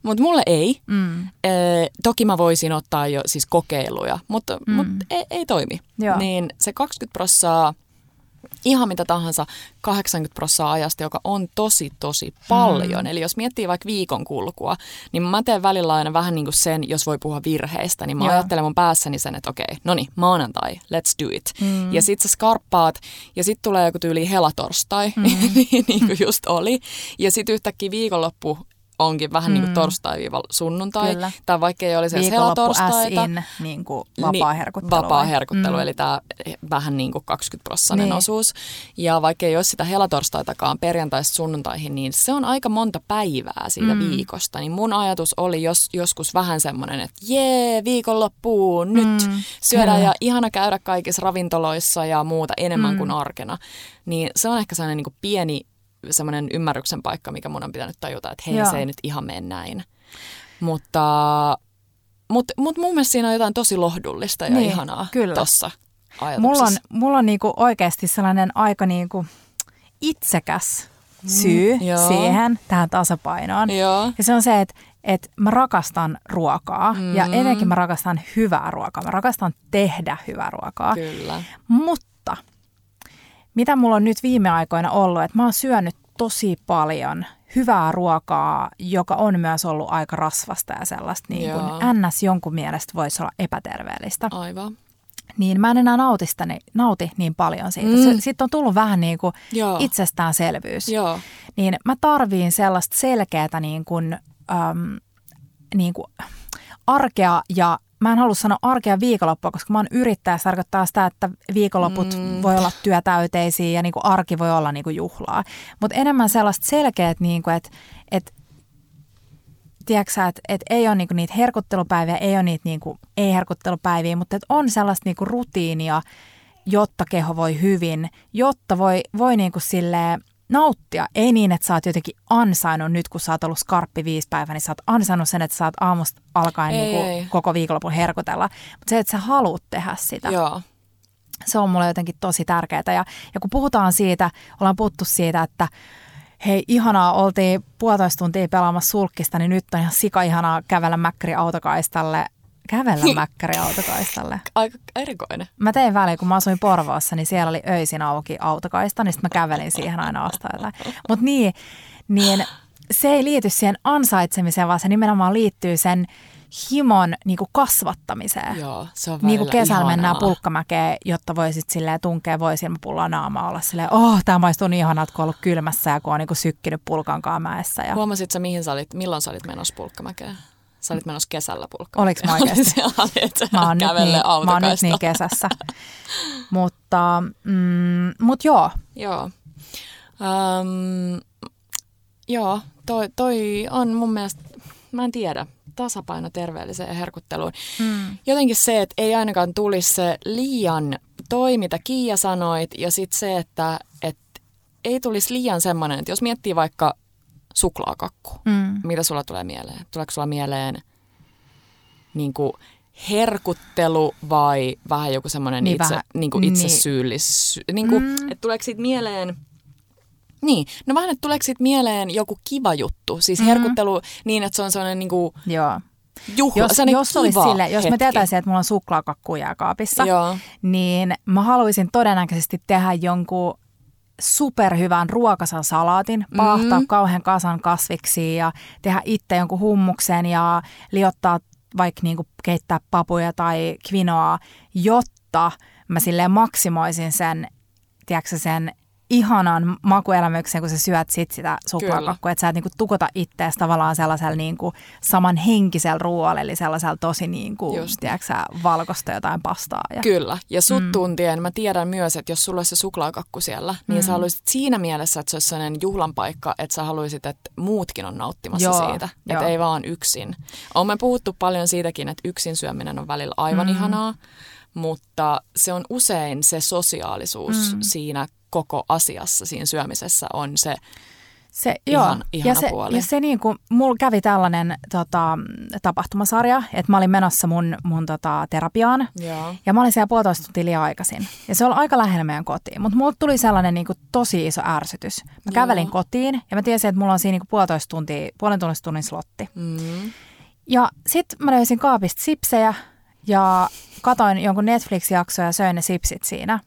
Mutta mulle ei. Mm. Ee, toki mä voisin ottaa jo siis kokeiluja, mutta, mm. Mm. mut ei, ei toimi. Joo. Niin se 20 prossaa, ihan mitä tahansa 80 prossaa ajasta, joka on tosi tosi paljon. Mm. Eli jos miettii vaikka viikon kulkua, niin mä teen välillä aina vähän niin kuin sen, jos voi puhua virheistä, niin mä Joo. ajattelen mun päässäni sen, että okei, no niin, maanantai, let's do it. Mm. Ja sit sä skarppaat, ja sit tulee joku tyyli helatorstai, mm. niin kuin just oli. Ja sit yhtäkkiä viikonloppu onkin vähän niin kuin Mm. torstai-sunnuntai. Kyllä. Tai vaikka ei olisi edes helatorstaita. niin kuin vapaa herkuttelu. Vapaa herkuttelu, Mm. eli tämä vähän niin kuin 20 prossainen Niin. osuus. Ja vaikka ei ole sitä helatorstaitakaan perjantaista sunnuntaihin, niin se on aika monta päivää siitä Mm. viikosta. Niin mun ajatus oli jos, joskus vähän semmoinen, että jee, viikonloppuun, nyt Mm, syödään kyllä. ja ihana käydä kaikissa ravintoloissa ja muuta enemmän Mm. kuin arkena. Niin se on ehkä sellainen niin kuin pieni semmoinen ymmärryksen paikka, mikä mun on pitänyt tajuta, että hei, Joo. se ei nyt ihan mene näin. Mutta mut, mut mun mielestä siinä on jotain tosi lohdullista ja Niin, ihanaa kyllä. tossa ajatuksessa. Mulla on, mulla on niinku oikeasti sellainen aika niinku itsekäs syy Mm, joo. siihen, tähän tasapainoon. Joo. Ja se on se, että että mä rakastan ruokaa Mm. ja etenkin mä rakastan hyvää ruokaa. Mä rakastan tehdä hyvää ruokaa. Kyllä. Mutta mitä mulla on nyt viime aikoina ollut, että mä oon syönyt tosi paljon hyvää ruokaa, joka on myös ollut aika rasvasta ja sellaista niin kuin ns. jonkun mielestä voisi olla epäterveellistä. Aivan. Niin mä en enää nauti, sitä, niin- nauti niin paljon siitä. Mm. Mm. Sitten on tullut vähän niin kuin Joo. itsestäänselvyys. Joo. Niin mä tarviin sellaista selkeää niin kuin, äm, niin kuin arkea ja mä en halua sanoa arkea viikonloppua, koska mä oon yrittäjä. Se tarkoittaa sitä, että viikonloput Mm. voi olla työtäyteisiä ja niin kuin arki voi olla niin kuin juhlaa. Mutta enemmän sellaista selkeät, niin kuin, että, että tiedätkö että, että ei ole niinku niitä herkuttelupäiviä, ei ole niitä niinku ei-herkuttelupäiviä, mutta että on sellaista niinku rutiinia, jotta keho voi hyvin, jotta voi, voi niinku silleen nauttia. Ei niin, että sä oot jotenkin ansainnut nyt, kun sä oot ollut skarppi viisi päivää, niin sä oot ansainnut sen, että sä oot aamusta alkaen Ei, niinku ei. koko viikonlopun herkutella. Mutta se, että sä haluat tehdä sitä Joo. se on mulle jotenkin tosi tärkeää. Ja, ja kun puhutaan siitä, ollaan puhuttu siitä, että hei ihanaa, oltiin puolitoista tuntia pelaamassa sulkkista, niin nyt on ihan sika ihanaa kävellä mäkkäri autokaistalle. Kävellä mäkkäri autokaistalle. Aika erikoinen. Mä tein väliin, kun mä asuin Porvoossa, niin siellä oli öisin auki autokaista, niin sitten mä kävelin siihen aina ostaa Mutta niin, niin se ei liity siihen ansaitsemiseen, vaan se nimenomaan liittyy sen himon niin kuin kasvattamiseen. Joo, se on Niin kuin kesällä ihanaa. mennään pulkkamäkeen, jotta voisit silleen tunkea voisilmapulloa naamaa olla silleen, oh, tämä maistuu niin ihanalta, kun on ollut kylmässä ja kun on niin kuin sykkinyt pulkankaan mäessä. Ja... Huomasit sä, mihin sä olit, milloin sä olit menossa pulkkamäkeen? Sä olit menossa kesällä pulkkamäkeen. Oliks mä olit Mä oon, nyt niin, mä oon nyt niin kesässä. mutta, mm, mut joo, Joo. Um, joo, toi, toi on mun mielestä, mä en tiedä, tasapaino terveelliseen herkutteluun. mm. Jotenkin se, että ei ainakaan tulisi se liian toi, mitä Kiia sanoit, ja sitten se, että et ei tulisi liian semmoinen, että jos miettii vaikka suklaakakku, Mm. mitä sulla tulee mieleen? Tuleeko sulla mieleen niin kuin herkuttelu vai vähän joku semmoinen Niin itse, vähän- niin kuin niin. itsesyyllis... Niin kuin, Mm. että tuleeko siitä mieleen... Niin, no vähän, että tuleeko siitä mieleen joku kiva juttu, siis Mhm. herkuttelu niin, että se on sellainen niin kuin joo. juhla, Jos, jos, olisi sille, jos mä tietäisin, että mulla on suklaakakku jääkaapissa, Joo, niin mä haluaisin todennäköisesti tehdä jonkun superhyvän ruokasan salaatin, paahtaa Mhm. kauhean kasan kasviksi ja tehdä itse jonkun hummuksen ja liottaa vaikka niinku keittää papuja tai kvinoaa, jotta mä silleen maksimoisin sen, tiedätkö, sen ihanan makuelämyksen, kun sä syöt sit sitä suklaakakkua, että sä et niinku tukota ittees tavallaan sellaisella niinku samanhenkisellä ruoalla, eli sellaisella tosi niinku, tiedätkö, valkosta jotain pastaa. Ja, kyllä. Ja sut Mm. tuntien mä tiedän myös, että jos sulla olisi se suklaakakku siellä, niin Mm. sä haluaisit siinä mielessä, että se olisi sellainen juhlan paikka, että sä haluaisit, että muutkin on nauttimassa Joo, siitä. Että ei vaan yksin. Olemme puhuttu paljon siitäkin, että yksin syöminen on välillä aivan Mm. ihanaa, mutta se on usein se sosiaalisuus Mm. siinä koko asiassa, siinä syömisessä on se, Se, Ihan- joo. ihana ja se, puoli. Ja se niin kuin, mulla kävi tällainen tota, tapahtumasarja, että mä olin menossa mun, mun tota, terapiaan joo. ja mä olin siellä puolitoista tuntia liian aikaisin. Ja se oli aika lähellä meidän kotiin, mutta mulla tuli sellainen niin kuin, tosi iso ärsytys. Mä Joo. kävelin kotiin ja mä tiesin, että mulla on siinä niin kuin, puolitoista tuntia, puolen tunnin tunnin slotti. Mm. Ja sitten mä löysin kaapista sipsejä ja katoin jonkun Netflix-jaksoa ja söin ne sipsit siinä.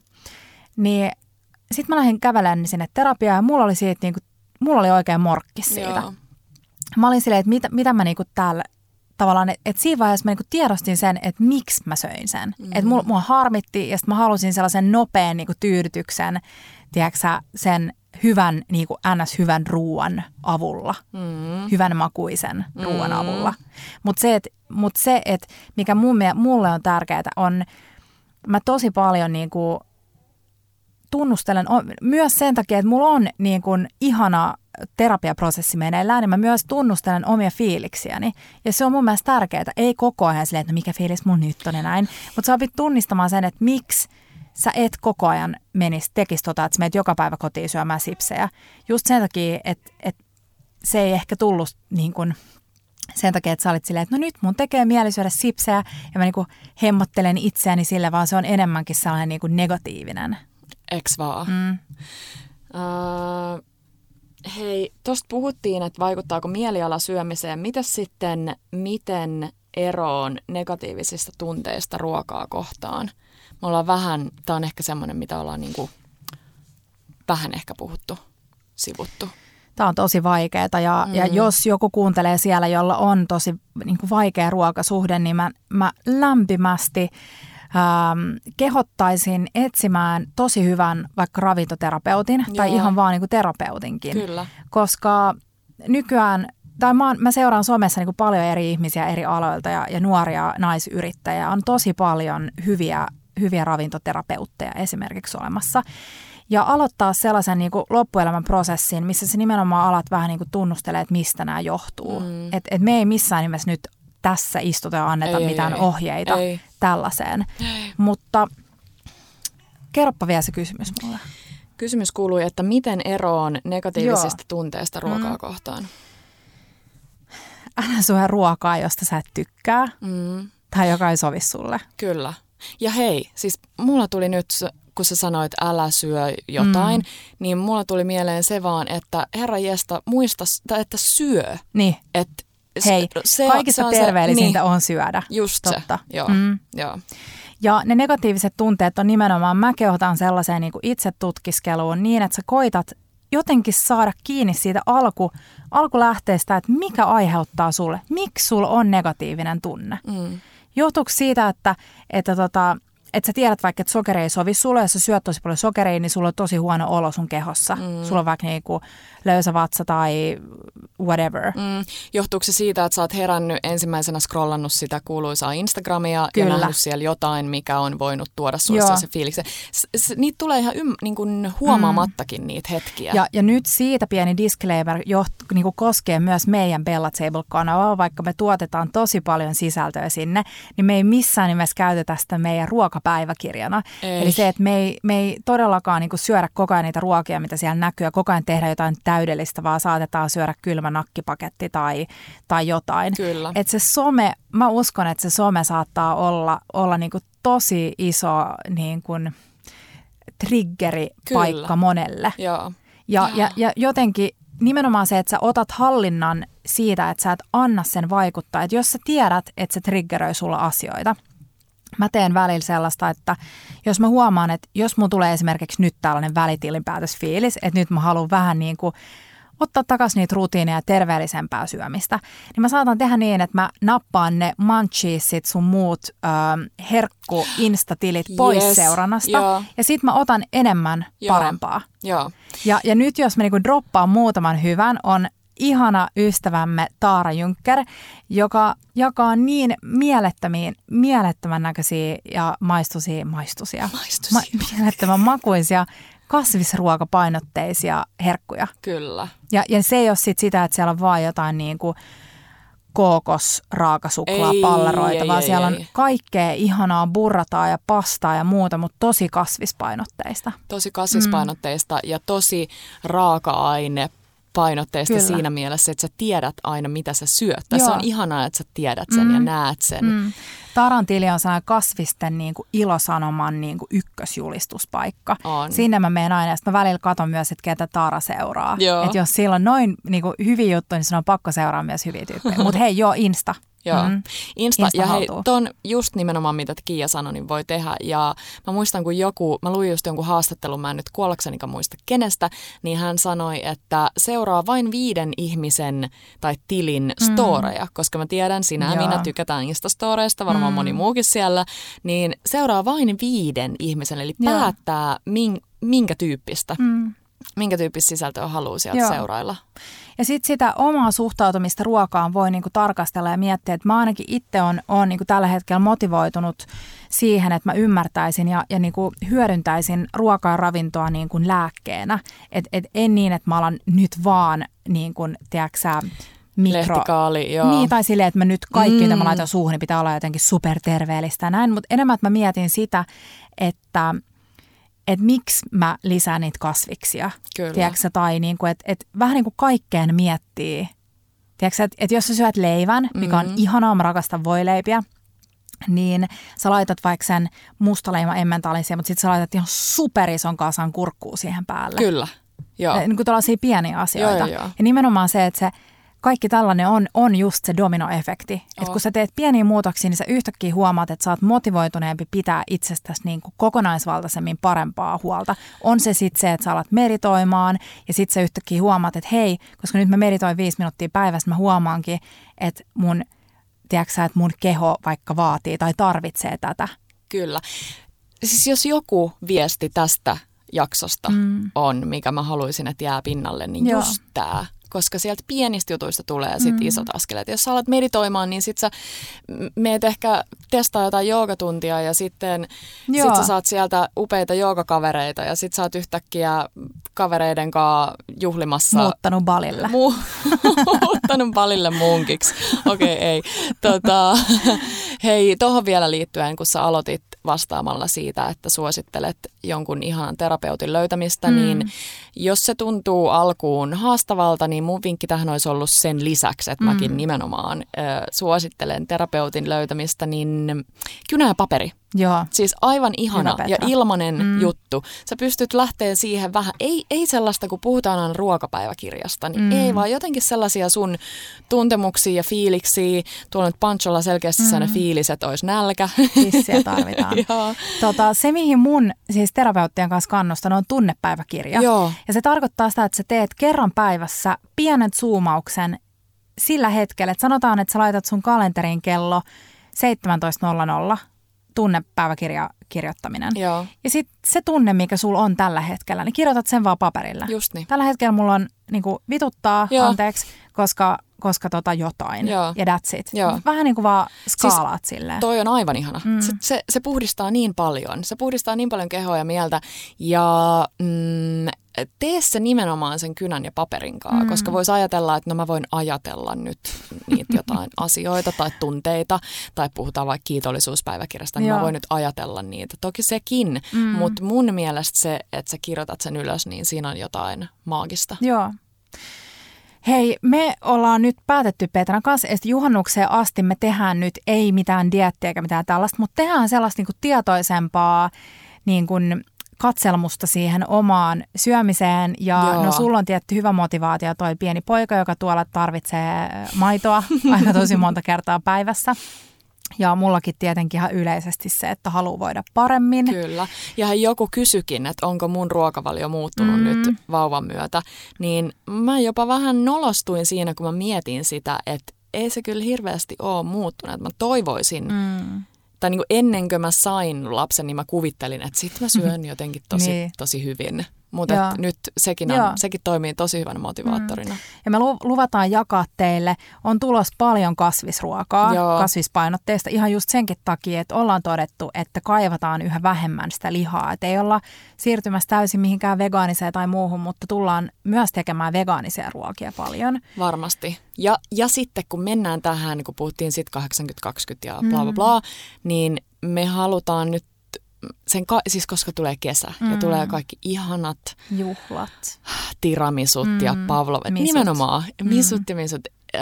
Niin sitten mä lähdin kävelemään sinne terapiaan ja mulla oli siitä niinku, mulla oli oikein morkkis siitä. Joo. Mä olin silleen, että mitä, mitä mä niinku täällä tavallaan, että et siinä vaiheessa mä niinku tiedostin sen, että miksi mä söin sen. Mm. Että mulla, mua harmitti ja sitten mä halusin sellaisen nopean niinku tyydytyksen, tiedätkö sen hyvän, niinku ns-hyvän ruoan avulla Mm. hyvän makuisen ruoan Mm. avulla. Mutta se, mut se et, mikä mun, mulle on tärkeää, on, mä tosi paljon niinku tunnustelen, myös sen takia, että mulla on niinku ihana terapiaprosessi meneillään, niin mä myös tunnustelen omia fiiliksiäni. Ja se on mun mielestä tärkeää. Ei koko ajan silleen, että no mikä fiilis mun nyt on ja näin. Mutta sä opit tunnistamaan sen, että miksi sä et koko ajan menisi, tekisi tota, että sä menet joka päivä kotiin syömään sipsejä. Just sen takia, että, että se ei ehkä tullut niin kuin sen takia, että sä olit silleen, että no nyt mun tekee mieli syödä sipsejä ja mä niinku hemmottelen itseäni sille, vaan se on enemmänkin sellainen niinku negatiivinen. Eks vaan? Mm. Uh, hei, tuosta puhuttiin, että vaikuttaako mieliala syömiseen. Mitä sitten, miten eroon negatiivisista tunteista ruokaa kohtaan? Me ollaan vähän, tämä on ehkä semmoinen, mitä ollaan niinku vähän ehkä puhuttu, sivuttu. Tämä on tosi vaikeaa ja, mm. ja jos joku kuuntelee siellä, jolla on tosi niin kuin vaikea ruokasuhde, niin mä, mä lämpimästi ähm, kehottaisin etsimään tosi hyvän vaikka ravintoterapeutin Joo. tai ihan vaan niin kuin terapeutinkin. Kyllä. Koska nykyään tai mä, mä seuraan somessa niin paljon eri ihmisiä eri aloilta ja, ja nuoria naisyrittäjiä. On tosi paljon hyviä, hyviä ravintoterapeutteja esimerkiksi olemassa ja aloittaa sellaisen niin kuin loppuelämän prosessin, missä se nimenomaan alat vähän niin kuin tunnustelee, että mistä nämä johtuu. Mm. Että et me ei missään nimessä nyt tässä istuta ja anneta ei, mitään ei, ohjeita ei. tällaiseen. Ei. Mutta kerropa vielä se kysymys mulle. Kysymys kuului, että miten eroon negatiivisista Joo. tunteista ruokaa mm. kohtaan? Älä syö ruokaa, josta sä et tykkää mm. tai joka ei sovi sulle. Kyllä. Ja hei, siis mulla tuli nyt kun sä sanoit älä syö jotain, mm. niin mulla tuli mieleen se vaan, että herra jesta, muista, että syö. Niin. Et Hei, se, kaikista se terveellisintä se, niin, on syödä. Just Totta. se, joo. Mm. joo. Ja ne negatiiviset tunteet on nimenomaan, mä kehotan sellaiseen niin itsetutkiskeluun niin, että sä koitat jotenkin saada kiinni siitä alku, alkulähteestä, että mikä aiheuttaa sulle, miksi sulla on negatiivinen tunne. Mm. Johtuuko siitä, että, että tota, että sä tiedät vaikka, että sokeri ei sovi sulle, jos sä syöt tosi paljon sokeria, niin sulla on tosi huono olo sun kehossa. Mm. Sulla on vaikka niinku löysä vatsa tai whatever. Mm. Johtuuko se siitä, että sä oot herännyt ensimmäisenä scrollannut sitä kuuluisaa Instagramia Kyllä. ja nähnyt siellä jotain, mikä on voinut tuoda sulle se fiiliksen. S- niitä tulee ihan ym- niin kuin huomaamattakin mm. niitä hetkiä. Ja, ja nyt siitä pieni disclaimer joht, niin kuin koskee myös meidän Bella Table-kanavaa, vaikka me tuotetaan tosi paljon sisältöä sinne, niin me ei missään nimessä käytetä sitä meidän ruokapäiväkirjana. Ei. Eli se, että me ei, me ei todellakaan niin syödä koko ajan niitä ruokia, mitä siellä näkyy ja koko ajan tehdä jotain täydellistä, vaan saatetaan syödä kylmä nakkipaketti tai, tai jotain. Kyllä. Et se some, mä uskon, että se some saattaa olla, olla niin kuin tosi iso niin kuin triggeripaikka Kyllä. monelle. Joo. Ja, ja, ja jotenkin nimenomaan se, että sä otat hallinnan siitä, että sä et anna sen vaikuttaa. Että jos sä tiedät, että se triggeröi sulla asioita – Mä teen välillä sellaista, että jos mä huomaan, että jos mun tulee esimerkiksi nyt tällainen välitilinpäätösfiilis, että nyt mä haluan vähän niin kuin ottaa takaisin niitä rutiineja ja terveellisempää syömistä, niin mä saatan tehdä niin, että mä nappaan ne munchiesit sun muut ähm, herkku instatilit pois yes, seurannasta joo. ja sit mä otan enemmän joo, parempaa. Joo. Ja, ja nyt jos mä niinku droppaan muutaman hyvän, on ihana ystävämme Taara Juncker, joka jakaa niin mielettömiin, mielettömän näköisiä ja maistusia, maistusia, maistusia. Ma- mielettömän makuisia kasvisruokapainotteisia herkkuja. Kyllä. Ja, ja se ei ole sit sitä, että siellä on vaan jotain niin kuin kookos, raakasuklaa, ei, palleroita, ei, vaan ei, siellä ei. on kaikkea ihanaa burrataa ja pastaa ja muuta, mutta tosi kasvispainotteista. Tosi kasvispainotteista mm. ja tosi raaka-aine painotteista Kyllä. siinä mielessä, että sä tiedät aina, mitä sä syöt. Tässä on ihanaa, että sä tiedät sen mm. ja näet sen. Mm. Tarantili on sellainen kasvisten niin kuin ilosanoman niin kuin ykkösjulistuspaikka. On. Sinne mä menen aina. Sitten mä välillä katon myös, että ketä Taara seuraa. Että jos sillä on noin niin kuin, hyviä juttuja, niin se on pakko seuraa myös hyviä tyyppejä. Mutta hei, joo, Insta. Joo. Mm. Insta, Insta ja hei, ton just nimenomaan mitä Kiia sanoi, niin voi tehdä. Ja mä muistan, kun joku, mä luin just jonkun haastattelun, mä en nyt kuollaksenikaan muista kenestä, niin hän sanoi, että seuraa vain viiden ihmisen tai tilin mm. storeja, koska mä tiedän, sinä ja minä tykätään Instastoreista, varmaan mm. moni muukin siellä, niin seuraa vain viiden ihmisen, eli Joo. päättää minkä tyyppistä. Mm minkä tyyppistä sisältöä haluaa sieltä Joo. seurailla. Ja sitten sitä omaa suhtautumista ruokaan voi niinku tarkastella ja miettiä, että mä ainakin itse on, on niinku tällä hetkellä motivoitunut siihen, että mä ymmärtäisin ja, ja niinku hyödyntäisin ruokaa ja ravintoa niinku lääkkeenä. Et, et en niin, että mä alan nyt vaan, niin kuin, tiedätkö mikro... Lehtikaali, joo. Niin, tai silleen, että mä nyt kaikki, mm. mitä mä laitan suuhun, niin pitää olla jotenkin superterveellistä näin. Mutta enemmän, että mä mietin sitä, että että miksi mä lisään niitä kasviksia. Kyllä. Tiedätkö, tai niin kuin, että, että vähän niin kuin kaikkeen miettii. Tiedätkö, että, että jos sä syöt leivän, mikä on Mhm. ihanaa, mä rakastan voileipiä, niin sä laitat vaikka sen mustaleima emmentalisia, mutta sitten sä laitat ihan superison kasan kurkkuu siihen päälle. Kyllä, joo. Niin kuin tällaisia pieniä asioita. Joo, joo, joo. Ja nimenomaan se, että se kaikki tällainen on, on just se dominoefekti. Että kun sä teet pieniä muutoksia, niin sä yhtäkkiä huomaat, että sä oot motivoituneempi pitää itsestäsi niin kuin kokonaisvaltaisemmin parempaa huolta. On se sitten se, että sä alat meritoimaan ja sitten sä yhtäkkiä huomaat, että hei, koska nyt mä meritoin viisi minuuttia päivässä, mä huomaankin, että mun, tiedätkö että mun keho vaikka vaatii tai tarvitsee tätä. Kyllä. Siis jos joku viesti tästä jaksosta mm. on, mikä mä haluaisin, että jää pinnalle, niin Joo. just tämä. Koska sieltä pienistä jutuista tulee sit mm. isot askeleet. Jos sä alat meditoimaan, niin sit sä meet ehkä testaa jotain joogatuntia ja sitten Joo. sit sä saat sieltä upeita joogakavereita ja sit sä oot yhtäkkiä kavereiden kanssa juhlimassa. Muuttanut balille. Mu- muuttanut palille munkiksi. Okei, okay, ei. Tota, hei, tuohon vielä liittyen, kun sä aloitit vastaamalla siitä, että suosittelet jonkun ihanan terapeutin löytämistä, mm. niin jos se tuntuu alkuun haastavalta, niin mun vinkki tähän olisi ollut sen lisäksi, että mm. mäkin nimenomaan ö, suosittelen terapeutin löytämistä, niin kynä ja paperi. Joo. Siis aivan ihana ja ilmanen Mm. juttu. Sä pystyt lähteä siihen vähän, ei, ei sellaista, kun puhutaan aina ruokapäiväkirjasta, niin Mm. ei vaan jotenkin sellaisia sun tuntemuksia ja fiiliksiä. Tuolla nyt Pancholla selkeästi mm. sellainen fiilis, että olisi nälkä. Tissiä tarvitaan. Tota, se, mihin mun siis terapeuttien kanssa kannustan, on tunnepäiväkirja. Joo. Ja se tarkoittaa sitä, että sä teet kerran päivässä pienet zoomauksen sillä hetkellä, että sanotaan, että sä laitat sun kalenteriin kello 17.00 tunnepäiväkirja kirjoittaminen. Joo, Ja sitten se tunne, mikä sulla on tällä hetkellä, niin kirjoitat sen vaan paperille. just niin. Tällä hetkellä mulla on niin kuin, vituttaa, Joo. anteeksi, koska, koska tota jotain. Joo. Ja that's it. Joo. Vähän niin kuin vaan skaalaat siis silleen. Toi on aivan ihana. Mm. Mm. Se, se, se puhdistaa niin paljon. Se puhdistaa niin paljon kehoa ja mieltä. Ja mm, tee se nimenomaan sen kynän ja paperin kanssa, Mm. koska voisi ajatella, että no mä voin ajatella nyt niitä jotain asioita tai tunteita, tai puhutaan vaikka kiitollisuuspäiväkirjasta, niin Joo. mä voin nyt ajatella niitä. Toki sekin, Mm. mm. mutta mun mielestä se, että sä kirjoitat sen ylös, niin siinä on jotain maagista. Joo. Hei, me ollaan nyt päätetty Petran kanssa, että juhannukseen asti me tehdään nyt ei mitään diettiä eikä mitään tällaista, mutta tehdään sellaista niin kuin tietoisempaa niin kuin katselmusta siihen omaan syömiseen. Ja Joo. no sulla on tietty hyvä motivaatio toi pieni poika, joka tuolla tarvitsee maitoa aika tosi monta kertaa päivässä. Ja mullakin tietenkin ihan yleisesti se, että haluaa voida paremmin. Kyllä. Ja joku kysykin, että onko mun ruokavalio muuttunut Mm. nyt vauvan myötä, niin mä jopa vähän nolostuin siinä, kun mä mietin sitä, että ei se kyllä hirveästi ole muuttunut. Että mä toivoisin. Mm. tai niin kuin ennen kuin mä sain lapsen, niin mä kuvittelin, että sit mä syön jotenkin tosi, Niin. tosi hyvin. Mutta nyt sekin, Joo. on, sekin toimii tosi hyvänä motivaattorina. Mm. Ja me lu- luvataan jakaa teille, on tulos paljon kasvisruokaa, Joo. kasvispainotteista ihan just senkin takia, että ollaan todettu, että kaivataan yhä vähemmän sitä lihaa. Että ei olla siirtymässä täysin mihinkään vegaaniseen tai muuhun, mutta tullaan myös tekemään vegaanisia ruokia paljon. Varmasti. Ja, ja sitten kun mennään tähän, kun puhuttiin sitten 80-20 ja bla Mm. bla bla, niin me halutaan nyt sen, ka- siis koska tulee kesä mm. ja Mm. tulee kaikki ihanat Juhlat. tiramisut Mm. ja pavlov, Misut. nimenomaan Mm. misut ja misut. Öö,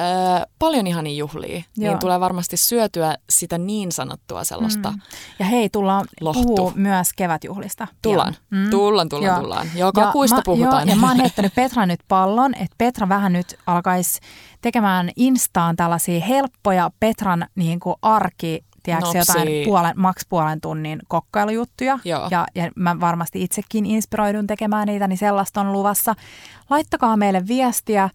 paljon ihania juhlia, Joo. niin tulee varmasti syötyä sitä niin sanottua sellaista. Mm. Ja hei, tullaan puhua myös kevätjuhlista. Tullaan, mm. tullaan, tullaan, Joo. tullaan. Joka Ja kuista mä, puhutaan. Joo, ja mä oon heittänyt Petra nyt pallon, että Petra vähän nyt alkaisi tekemään Instaan tällaisia helppoja Petran niin kuin arki, tiedätkö, Nopsia. jotain puolen, maks puolen tunnin kokkailujuttuja. Joo. Ja, ja mä varmasti itsekin inspiroidun tekemään niitä, niin sellaista on luvassa. Laittakaa meille viestiä.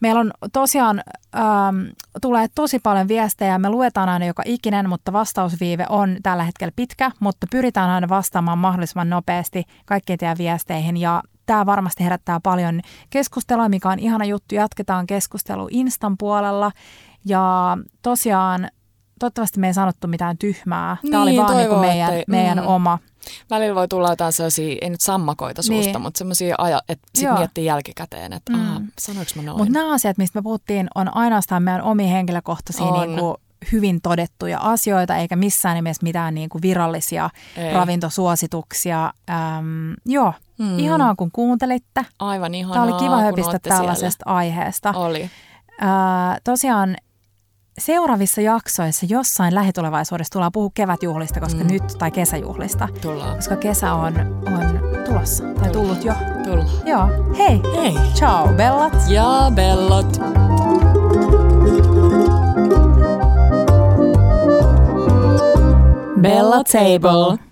Meillä on tosiaan, ähm, tulee tosi paljon viestejä, me luetaan aina joka ikinen, mutta vastausviive on tällä hetkellä pitkä, mutta pyritään aina vastaamaan mahdollisimman nopeasti kaikkiin teidän viesteihin ja tämä varmasti herättää paljon keskustelua, mikä on ihana juttu. Jatketaan keskustelu Instan puolella ja tosiaan toivottavasti me ei sanottu mitään tyhmää. Tämä oli Niin, vaan niinku toivoo, meidän, ettei- meidän mm. oma. Välillä voi tulla jotain sellaisia, ei nyt sammakoita suusta, Niin. mutta semmoisia, aja- että sitten miettii jälkikäteen, että Mm. mm. sanoinko mä noin. Mutta nämä asiat, mistä me puhuttiin, on ainoastaan meidän omia henkilökohtaisia On. niinku hyvin todettuja asioita, eikä missään nimessä mitään niin kuin virallisia Ei. ravintosuosituksia. Ähm, joo, hmm. ihanaa kun kuuntelitte. Aivan ihanaa, Tämä oli kiva höpistä tällaisesta siellä. aiheesta. Oli. Äh, tosiaan seuraavissa jaksoissa jossain lähitulevaisuudessa tullaan puhua kevätjuhlista, koska mm. nyt, tai kesäjuhlista. Tullaan. Koska kesä on, on tulossa, tai tullut jo. Tulla. Joo, hei. Hei. Ciao, bellat. Ja bellat. Bella Table.